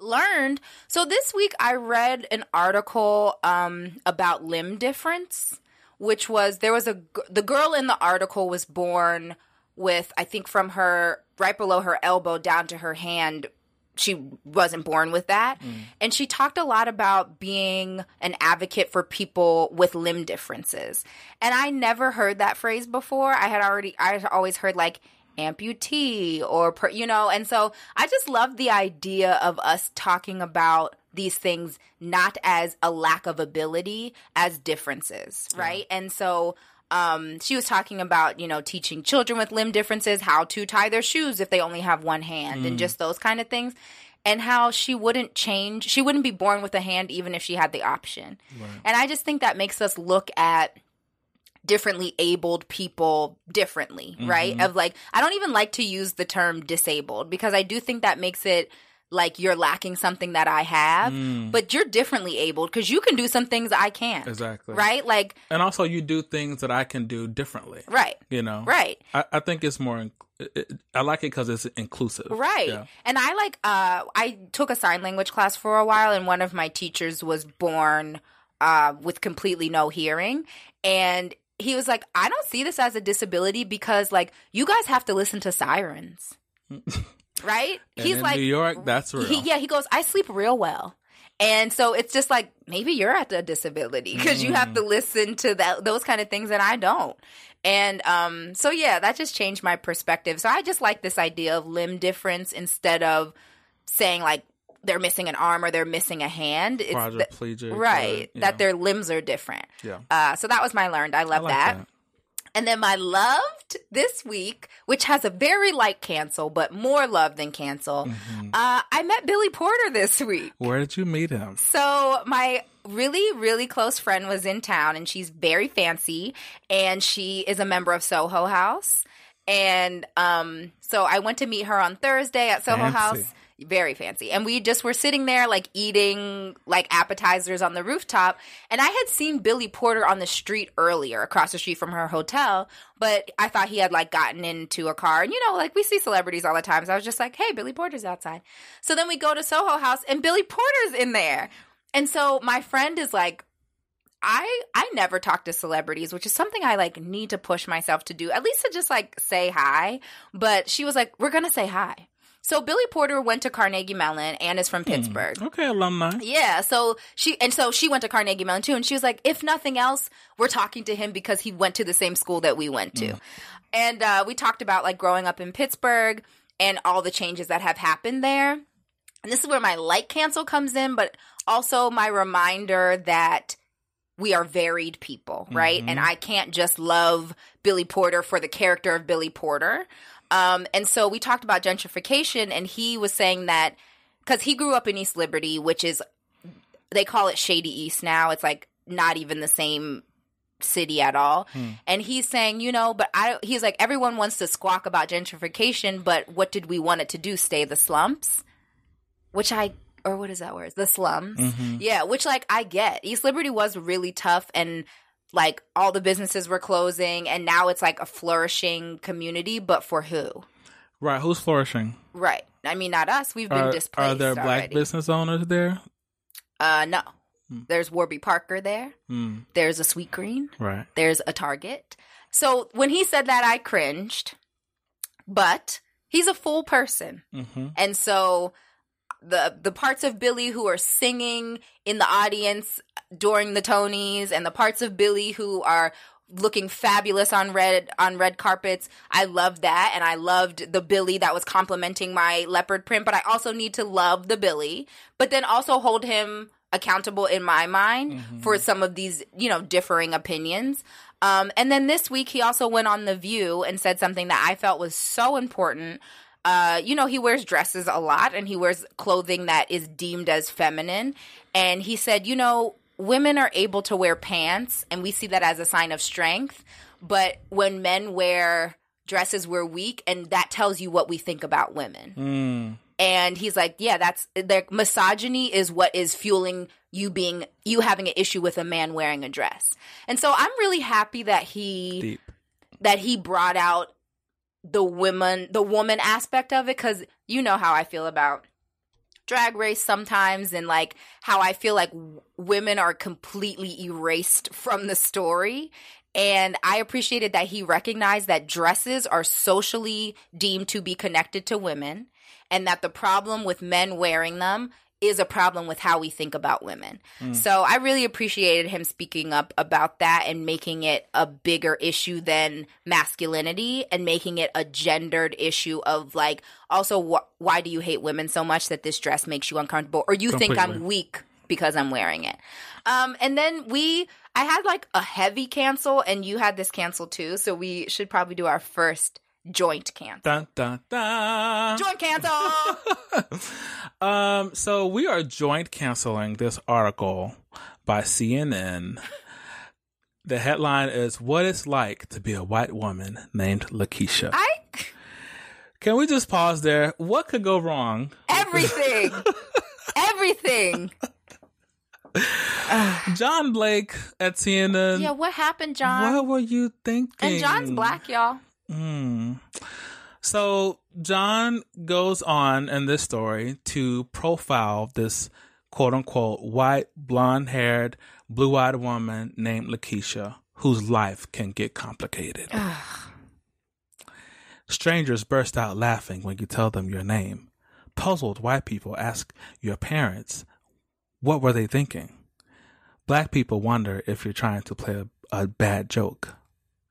S3: learned. So this week I read an article um, about limb difference, which was there was a the girl in the article was born with I think from her right below her elbow down to her hand. She wasn't born with that. And she talked a lot about being an advocate for people with limb differences. And I never heard that phrase before. I had already, I had always heard like amputee or per, you know and so i just love the idea of us talking about these things not as a lack of ability as differences right? And so um, she was talking about you know teaching children with limb differences how to tie their shoes if they only have one hand and
S12: Mm.
S3: just those kind of things and how she wouldn't change she wouldn't be born with a hand even if she had the option. And i just think that makes us look at differently abled people differently, right?
S12: Mhm.
S3: Of like, I don't even like to use the term disabled because I do think that makes it like you're lacking something that I have,
S2: Mm.
S3: but you're differently abled because you can do some things I can't.
S2: Exactly.
S3: Right? Like,
S2: And also, you do things that I can do differently.
S3: Right.
S2: You know.
S3: Right.
S2: I, I think it's more. inc- It, it- I like it because it's inclusive.
S3: Right.
S2: Yeah.
S3: And I like uh I took a sign language class for a while and one of my teachers was born uh with completely no hearing and he was like, I don't see this as a disability because like you guys have to listen to sirens. right?
S2: And
S3: He's
S2: in
S3: like
S2: New York, that's real.
S3: he, yeah, he goes, I sleep real well. And so it's just like maybe you're at a disability because you have to
S2: Mm.
S3: listen to that those kind of things that I don't. And um so yeah, that just changed my perspective. So I just like this idea of limb difference instead of saying like they're missing an arm or they're missing a hand. It's
S2: Quadriplegic or,
S3: right?
S2: yeah.
S3: That their limbs are different.
S2: Yeah.
S3: Uh, so that was my learned. I love
S2: like
S3: that.
S2: that.
S3: And then my loved this week, which has a very light cancel, but more love than cancel,
S2: Mm-hmm.
S3: uh, I met Billy Porter this week.
S2: Where did you meet him?
S3: So my really, really close friend was in town and she's very fancy and she is a member of Soho House. And um, so I went to meet her on Thursday at Soho
S2: Fancy.
S3: House. Very fancy. And we just were sitting there like eating like appetizers on the rooftop. And I had seen Billy Porter on the street earlier across the street from her hotel, but I thought he had like gotten into a car. And you know, like we see celebrities all the time. So I was just like, hey, Billy Porter's outside. So then we go to Soho House and Billy Porter's in there. And so my friend is like, I I never talk to celebrities, which is something I like need to push myself to do, at least to just like say hi. But she was like, "We're gonna say hi." So Billy Porter went to Carnegie Mellon and is from Pittsburgh.
S2: Okay, alumni.
S3: Yeah, so she and so she went to Carnegie Mellon too, and she was like, if nothing else, we're talking to him because he went to the same school that we went to, and uh, we talked about like growing up in Pittsburgh and all the changes that have happened there. And this is where my light cancel comes in, but also my reminder that we are varied people, right?
S12: Mhm.
S3: And I can't just love Billy Porter for the character of Billy Porter. Um, and so we talked about gentrification, and he was saying that because he grew up in East Liberty, which is they call it Shady East now. It's like not even the same city at all. And he's saying, you know, but I he's like everyone wants to squawk about gentrification, but what did we want it to do? Stay the slumps? Which I or what is that word? The slums.
S12: Mhm.
S3: Yeah, which like I get. East Liberty was really tough and like all the businesses were closing and now it's like a flourishing community, but for who?
S2: Right, who's flourishing?
S3: Right. I mean not us. We've been
S2: Are,
S3: displaced.
S2: are there black
S3: already.
S2: business owners there?
S3: Uh no. There's Warby Parker there.
S2: Hmm.
S3: There's a Sweetgreen.
S2: Right.
S3: There's a Target. So when he said that, I cringed. But he's a full person.
S2: Mm-hmm.
S3: And so the the parts of Billy who are singing in the audience during the Tonys and the parts of Billy who are looking fabulous on red on red carpets. I loved that and I loved the Billy that was complimenting my leopard print, but I also need to love the Billy, but then also hold him accountable in my mind for some of these, you know, differing opinions. Um, and then this week he also went on The View and said something that I felt was so important. Uh, you know, he wears dresses a lot and he wears clothing that is deemed as feminine. And he said, you know, women are able to wear pants and we see that as a sign of strength. But when men wear dresses, we're weak. And that tells you what we think about women.
S2: Mm.
S3: And he's like, yeah, that's their misogyny is what is fueling you being you having an issue with a man wearing a dress. And so I'm really happy that he
S2: Deep.
S3: that he brought out the women the woman aspect of it cuz you know how I feel about drag race sometimes and like how I feel like w- women are completely erased from the story. And I appreciated that he recognized that dresses are socially deemed to be connected to women and that the problem with men wearing them is a problem with how we think about women.
S12: Mm.
S3: So I really appreciated him speaking up about that and making it a bigger issue than masculinity and making it a gendered issue of like also wh- why do you hate women so much that this dress makes you uncomfortable or you think I'm weak because I'm wearing it. Um and then we I had like a heavy cancel and you had this cancel too, so we should probably do our first joint cancel.
S2: Dun, dun, dun.
S3: Joint cancel.
S2: Um, so we are joint canceling this article by CNN. The headline is "What It's Like to Be a White Woman Named Lakeisha."
S3: I
S2: Can we just pause there? What could go wrong?
S3: everything. everything.
S2: John Blake at CNN.
S3: Yeah, what happened, John?
S2: What were you thinking?
S3: And John's black, y'all.
S2: Hmm. So John goes on in this story to profile this quote unquote white, blonde haired, blue eyed woman named Lakeisha, whose life can get complicated. Strangers burst out laughing when you tell them your name. Puzzled white people ask your parents, what were they thinking? Black people wonder if you're trying to play a, a bad joke.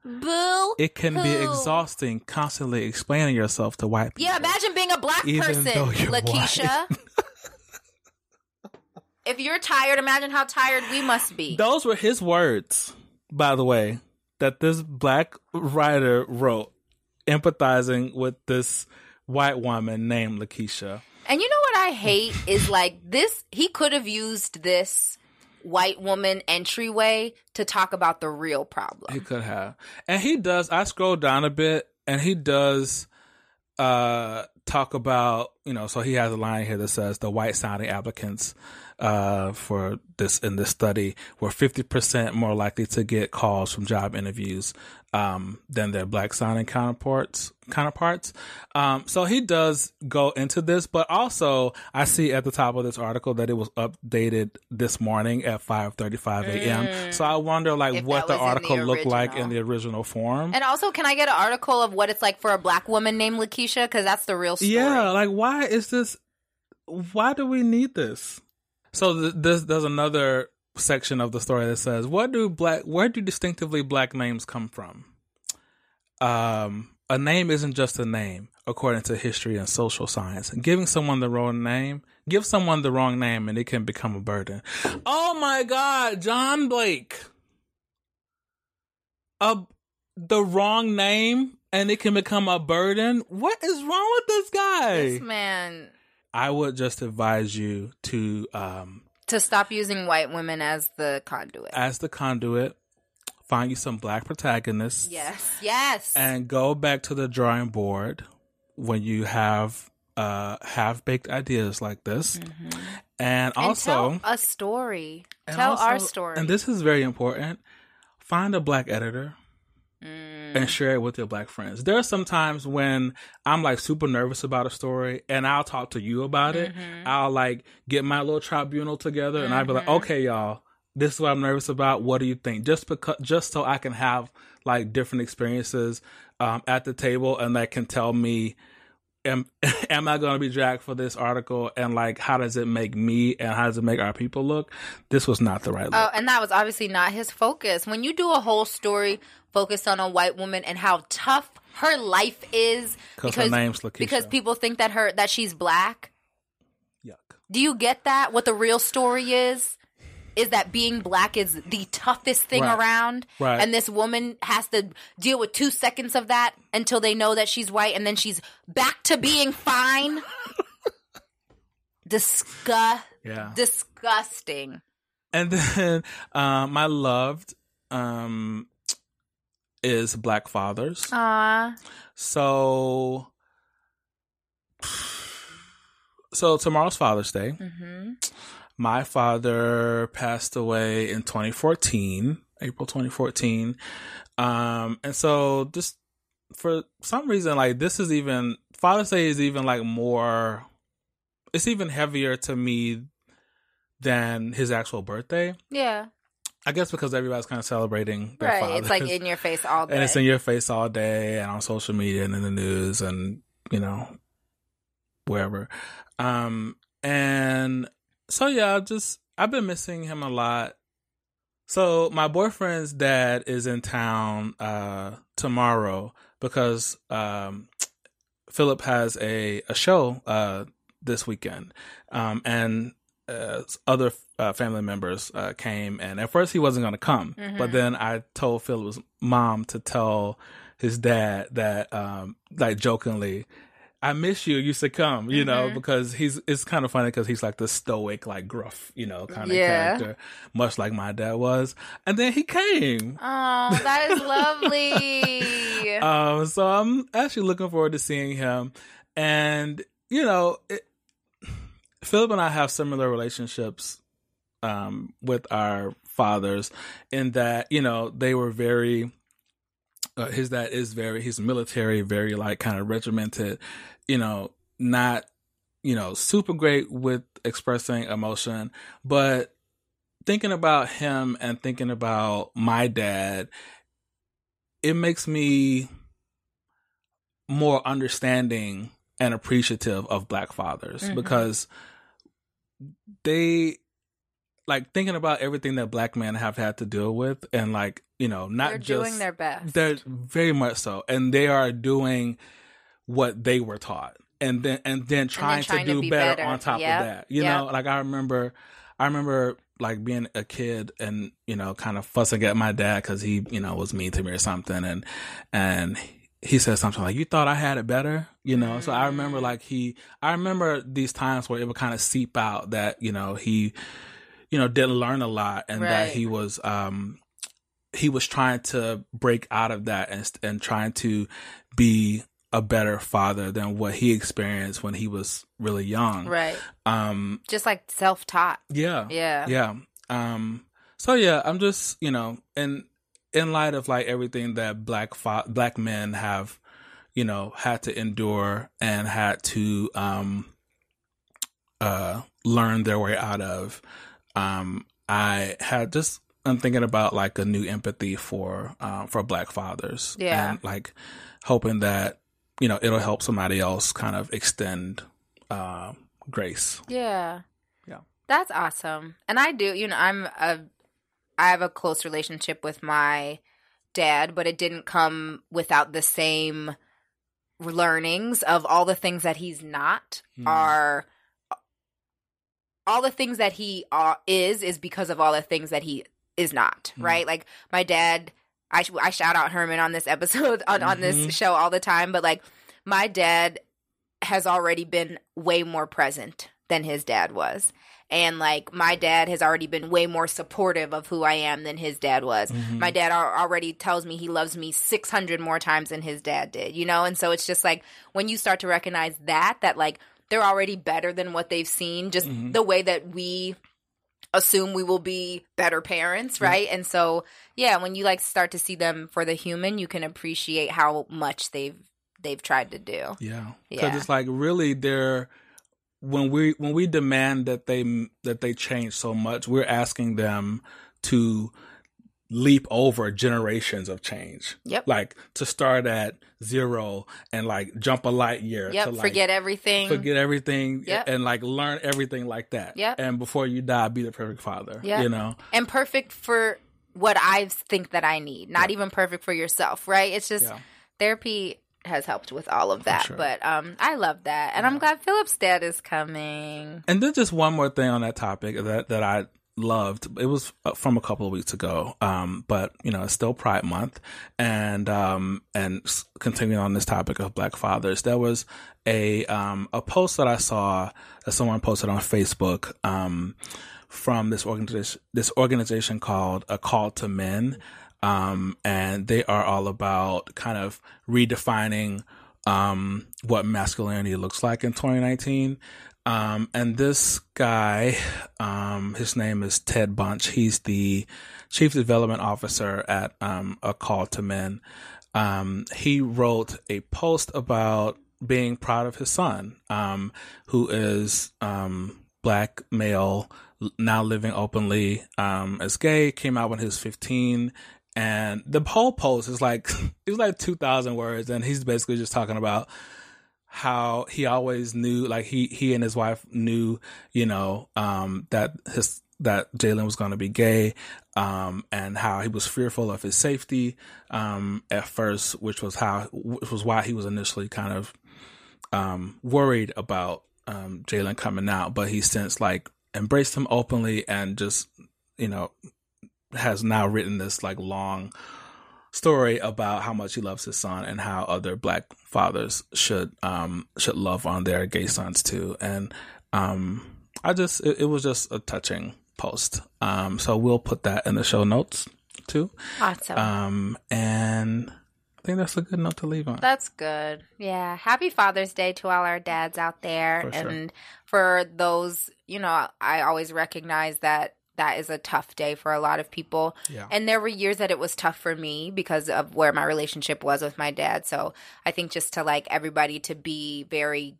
S3: Boo.
S2: It can be exhausting constantly explaining yourself to white people.
S3: Yeah, imagine being a black person, Lakeisha. if you're tired, imagine how tired we must be.
S2: Those were his words, by the way. that this black writer wrote, empathizing with this white woman named Lakeisha.
S3: And you know what I hate is like this. He could have used this white woman entryway to talk about the real problem.
S2: He could have, and he does. I scroll down a bit, and he does uh talk about you know. So he has a line here that says the white sounding applicants uh for this in this study were fifty percent more likely to get calls from job interviews um than their black sounding counterparts counterparts. Um, so he does go into this, but also I see at the top of this article that it was updated this morning at 5:35 a.m.
S3: Mm.
S2: So I wonder like
S3: If
S2: what the
S3: in the
S2: article looked like in the original form.
S3: And also, can I get an article of what it's like for a black woman named Lakeisha? Because that's the real story.
S2: Yeah, like why is this? Why do we need this? So th- this there's another section of the story that says, "What do black? Where do distinctively black names come from?" Um, a name isn't just a name, according to history and social science. Giving someone the wrong name, give someone the wrong name, and it can become a burden. Oh my God, John Blake. A the wrong name and it can become a burden. What is wrong with this guy?
S3: This man
S2: I would just advise you to, um,
S3: to stop using white women as the conduit.
S2: as the conduit, find you some black protagonists
S3: Yes, yes.
S2: and go back to the drawing board when you have uh half baked ideas like this. And
S3: Mm-hmm. And
S2: also
S3: tell a story. Tell our story.
S2: And this is very important. Find a black editor
S3: Mm.
S2: and share it with your black friends. There are some times when I'm like super nervous about a story and I'll talk to you about it.
S3: Mm-hmm.
S2: I'll like get my little tribunal together and I'll be like,
S3: Mhm.
S2: okay, y'all, this is what I'm nervous about. What do you think? Just because, just so I can have like different experiences um, at the table and that can tell me am am I going to be dragged for this article and like how does it make me and how does it make our people look? This was not the right look.
S3: Oh, and that was obviously not his focus. When you do a whole story focused on a white woman and how tough her life is
S2: 'Cause her name's
S3: because people think that her that she's black.
S2: Yuck.
S3: Do you get that? What the real story is? Is that being black is the toughest thing
S2: Right.
S3: around,
S2: Right.
S3: and this woman has to deal with two seconds of that until they know that she's white, and then she's back to being fine. Disgust,
S2: Yeah.
S3: disgusting.
S2: And then um, my loved um, is Black Fathers.
S3: Aw.
S2: So, so tomorrow's Father's Day.
S3: Mm-hmm.
S2: My father passed away in 2014, April 2014. Um, and so just for some reason, like this is even Father's Day is even like more. It's even heavier to me than his actual birthday.
S3: Yeah.
S2: I guess because everybody's kind of celebrating their
S3: Right. It's like in your face all day.
S2: and it's in your face all day and on social media and in the news and you know wherever um and so yeah I've just i've been missing him a lot so my boyfriend's dad is in town uh tomorrow because um philip has a a show uh this weekend um and uh, other uh, family members uh, came, and at first he wasn't going to come,
S3: Mhm.
S2: but then I told Philip's mom to tell his dad that, um, like jokingly, I miss you. You should come, you know,
S3: Mhm.
S2: because he's it's kind of funny because he's like the stoic, like gruff, you know, kind of
S3: Yeah.
S2: character, much like my dad was. And then he came.
S3: Oh, that is lovely.
S2: Um, so I'm actually looking forward to seeing him. And, you know, it, Philip and I have similar relationships um, with our fathers in that, you know, they were very, uh, his dad is very, he's military, very like kind of regimented, you know, not, you know, super great with expressing emotion, but thinking about him and thinking about my dad, it makes me more understanding and appreciative of black fathers
S3: Mhm.
S2: because they like thinking about everything that black men have had to deal with and like you know not
S3: They're
S2: just
S3: doing their best.
S2: they're very much so and they are doing what they were taught and then and then trying,
S3: trying
S2: to
S3: to
S2: do
S3: be
S2: better,
S3: better.
S2: on top
S3: Yep.
S2: of that you
S3: Yep.
S2: know like i remember i remember like being a kid and you know kind of fussing at my dad because he you know was mean to me or something and and he said something like you thought i had it better you know so i remember like he i remember these times where it would kind of seep out that you know he you know didn't learn a lot and that he was um he was trying to break out of that and and trying to be a better father than what he experienced when he was really young
S3: Right.
S2: um
S3: Just like self taught.
S2: yeah.
S3: Yeah.
S2: Yeah. Um so yeah, I'm just, you know, in in light of like everything that black fa- black men have, you know, had to endure and had to um uh learn their way out of, um I had just I'm thinking about like a new empathy for um for black fathers.
S3: Yeah.
S2: And like hoping that, you know, it'll help somebody else kind of extend uh grace.
S3: Yeah.
S2: Yeah.
S3: That's awesome. And I do, you know, I'm a I have a close relationship with my dad, but it didn't come without the same learnings of all the things that he's not
S12: Hmm.
S3: are all the things that he uh, is is because of all the things that he is not,
S12: Hmm.
S3: right? Like my dad I I shout out Herman on this episode on on
S12: Mhm.
S3: this show all the time, but like my dad has already been way more present than his dad was. And like my dad has already been way more supportive of who I am than his dad was.
S12: Mhm.
S3: My dad al- already tells me he loves me 600 more times than his dad did, you know? And so it's just like when you start to recognize that that like they're already better than what they've seen, just
S12: Mhm.
S3: the way that we assume we will be better parents, right? And so yeah, when you like start to see them for the human, you can appreciate how much they've they've tried to do.
S2: Yeah, because
S3: Yeah.
S2: it's like really they're when we when we demand that they that they change so much, we're asking them to leap over generations of change.
S3: Yep.
S2: Like to start at zero and like jump a light year.
S3: Yep,
S2: to like
S3: forget everything.
S2: Forget everything.
S3: Yep.
S2: And like learn everything like that.
S3: Yep.
S2: And before you die, be the perfect father.
S3: Yeah.
S2: You know.
S3: And perfect for what I think that I need, not even perfect for yourself, right? It's just
S2: Yeah.
S3: therapy has helped with all of that.
S2: sure.
S3: But um I love that. And I'm glad Philip's dad is coming.
S2: And then just one more thing on that topic that that I loved. It was uh, from a couple of weeks ago, um, but you know it's still Pride Month, and um, and continuing on this topic of Black fathers, there was a um, a post that I saw that someone posted on Facebook um, from this organization this organization called A Call to Men, um, and they are all about kind of redefining um, what masculinity looks like in 2019. Um, and this guy, um, his name is Ted Bunch. He's the chief development officer at um, A Call to Men. Um, he wrote a post about being proud of his son, um, who is um, black male, now living openly as gay. Came out when he was 15 and the whole post is like it was like 2000 words and he's basically just talking about how he always knew like he he and his wife knew you know um that his that Jalen was going to be gay um and how he was fearful of his safety um at first which was how which was why he was initially kind of um worried about um Jalen coming out. But he since like embraced him openly and just you know has now written this like long story about how much he loves his son and how other black fathers should um should love on their gay sons too and um i just it, it was just a touching post um so we'll put that in the show notes too
S3: Awesome.
S2: um and i think that's a good note to leave on
S3: That's good. Yeah. Happy Father's Day to all our dads out there.
S2: For sure.
S3: and for those, you know, I always recognize that that is a tough day for a lot of people.
S12: Yeah.
S3: And there were years that it was tough for me because of where my relationship was with my dad. So I think just to like everybody to be very,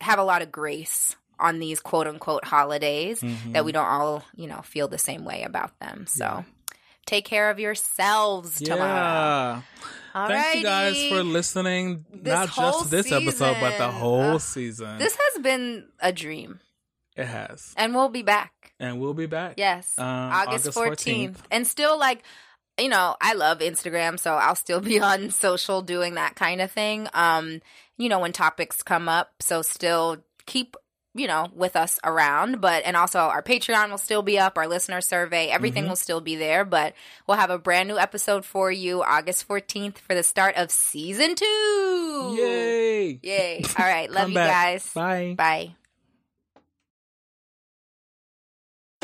S3: have a lot of grace on these quote unquote holidays
S12: Mhm.
S3: that we don't all, you know, feel the same way about them. So take care of yourselves tomorrow.
S2: yeah thank you guys for listening
S3: This
S2: not just this episode but the whole
S3: Ugh.
S2: season
S3: This has been a dream,
S2: it has
S3: and we'll be back.
S2: and we'll be back
S3: Yes,
S2: um,
S3: August fourteenth, and still like, you know, I love Instagram, so I'll still be on social doing that kind of thing. Um, you know, when topics come up, so still keep you know, with us around. But, and also our Patreon will still be up, our listener survey, everything
S2: Mhm.
S3: will still be there. But we'll have a brand new episode for you August 14th for the start of season two.
S2: Yay!
S3: Yay. All right. Love you
S2: back.
S3: guys.
S2: Bye.
S3: Bye.